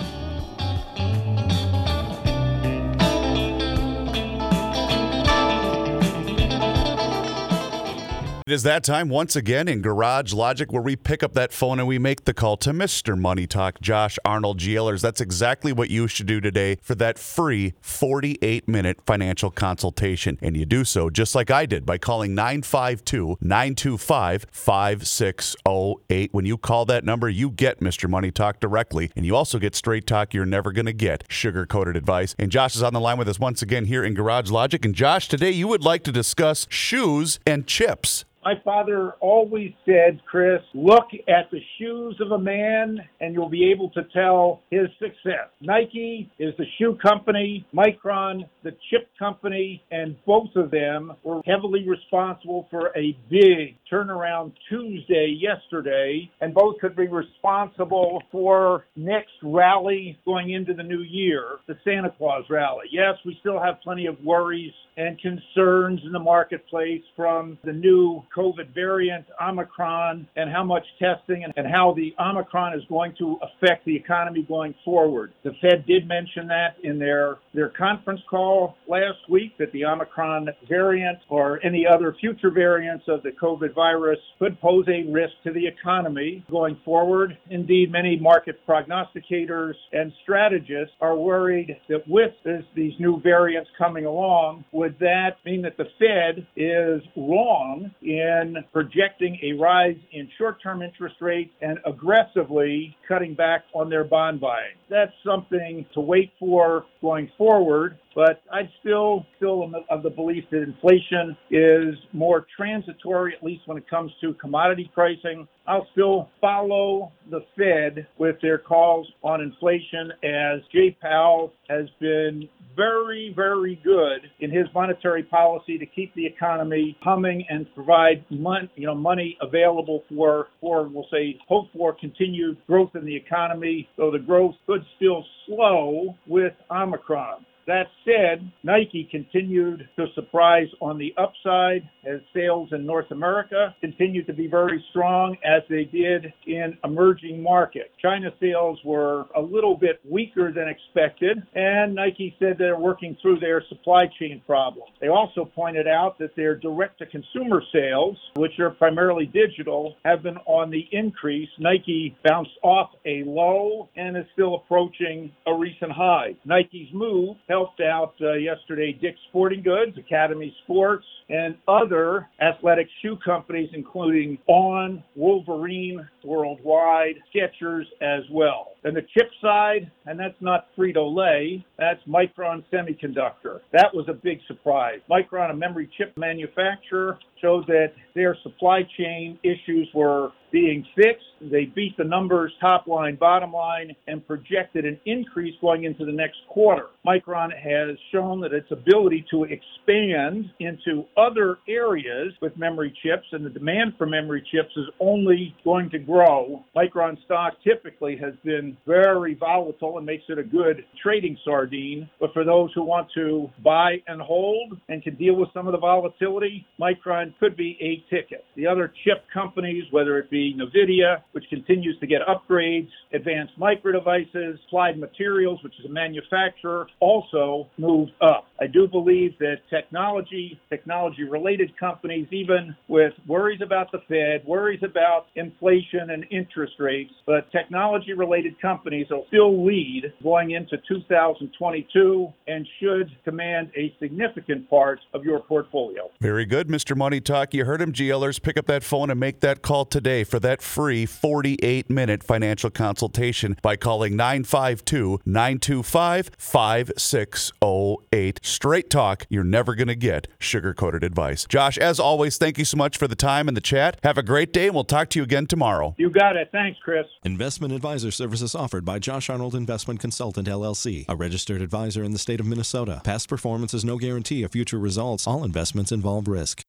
It is that time once again in Garage Logic where we pick up that phone and we make the call to Mr. Money Talk, Josh Arnold GLers. That's exactly what you should do today for that free 48 minute financial consultation. And you do so just like I did by calling 952 925 5608. When you call that number, you get Mr. Money Talk directly. And you also get straight talk you're never going to get, sugar coated advice. And Josh is on the line with us once again here in Garage Logic. And Josh, today you would like to discuss shoes and chips. My father always said, Chris, look at the shoes of a man and you'll be able to tell his success. Nike is the shoe company, Micron, the chip company, and both of them were heavily responsible for a big turnaround Tuesday yesterday, and both could be responsible for next rally going into the new year, the Santa Claus rally. Yes, we still have plenty of worries and concerns in the marketplace from the new COVID variant, Omicron, and how much testing and, and how the Omicron is going to affect the economy going forward. The Fed did mention that in their, their conference call last week that the Omicron variant or any other future variants of the COVID virus could pose a risk to the economy going forward. Indeed, many market prognosticators and strategists are worried that with this, these new variants coming along, would that mean that the Fed is wrong in projecting a rise in short-term interest rates and aggressively cutting back on their bond buying? That's something to wait for going forward. But I still still of the belief that inflation is more transitory, at least when it comes to commodity pricing. I'll still follow the Fed with their calls on inflation as Jay Powell has been very, very good in his monetary policy to keep the economy humming and provide mon- you know, money available for, for, we'll say, hope for continued growth in the economy, though the growth could still slow with Omicron. That said, Nike continued to surprise on the upside as sales in North America continued to be very strong as they did in emerging markets. China sales were a little bit weaker than expected, and Nike said they're working through their supply chain problems. They also pointed out that their direct to consumer sales, which are primarily digital, have been on the increase. Nike bounced off a low and is still approaching a recent high. Nike's move helped out uh, yesterday Dick's Sporting Goods, Academy Sports, and other athletic shoe companies, including On, Wolverine, Worldwide, Skechers as well. And the chip side, and that's not Frito Lay, that's Micron Semiconductor. That was a big surprise. Micron, a memory chip manufacturer, showed that their supply chain issues were being fixed. They beat the numbers top line, bottom line, and projected an increase going into the next quarter. Micron has shown that its ability to expand into other areas with memory chips and the demand for memory chips is only going to grow. Micron stock typically has been very volatile and makes it a good trading sardine. But for those who want to buy and hold and can deal with some of the volatility, Micron could be a ticket. The other chip companies, whether it be NVIDIA, which continues to get upgrades, Advanced Micro Devices, Applied Materials, which is a manufacturer, also moved up. I do believe that technology, technology related companies, even with worries about the Fed, worries about inflation and interest rates, but technology related companies will still lead going into 2022 and should command a significant part of your portfolio. Very good, Mr. Money Talk. You heard him, GLers. Pick up that phone and make that call today for that free 48 minute financial consultation by calling 952 925 5608. Straight talk. You're never going to get sugar coated advice. Josh, as always, thank you so much for the time and the chat. Have a great day, and we'll talk to you again tomorrow. You got it. Thanks, Chris. Investment advisor services offered by Josh Arnold Investment Consultant LLC, a registered advisor in the state of Minnesota. Past performance is no guarantee of future results. All investments involve risk.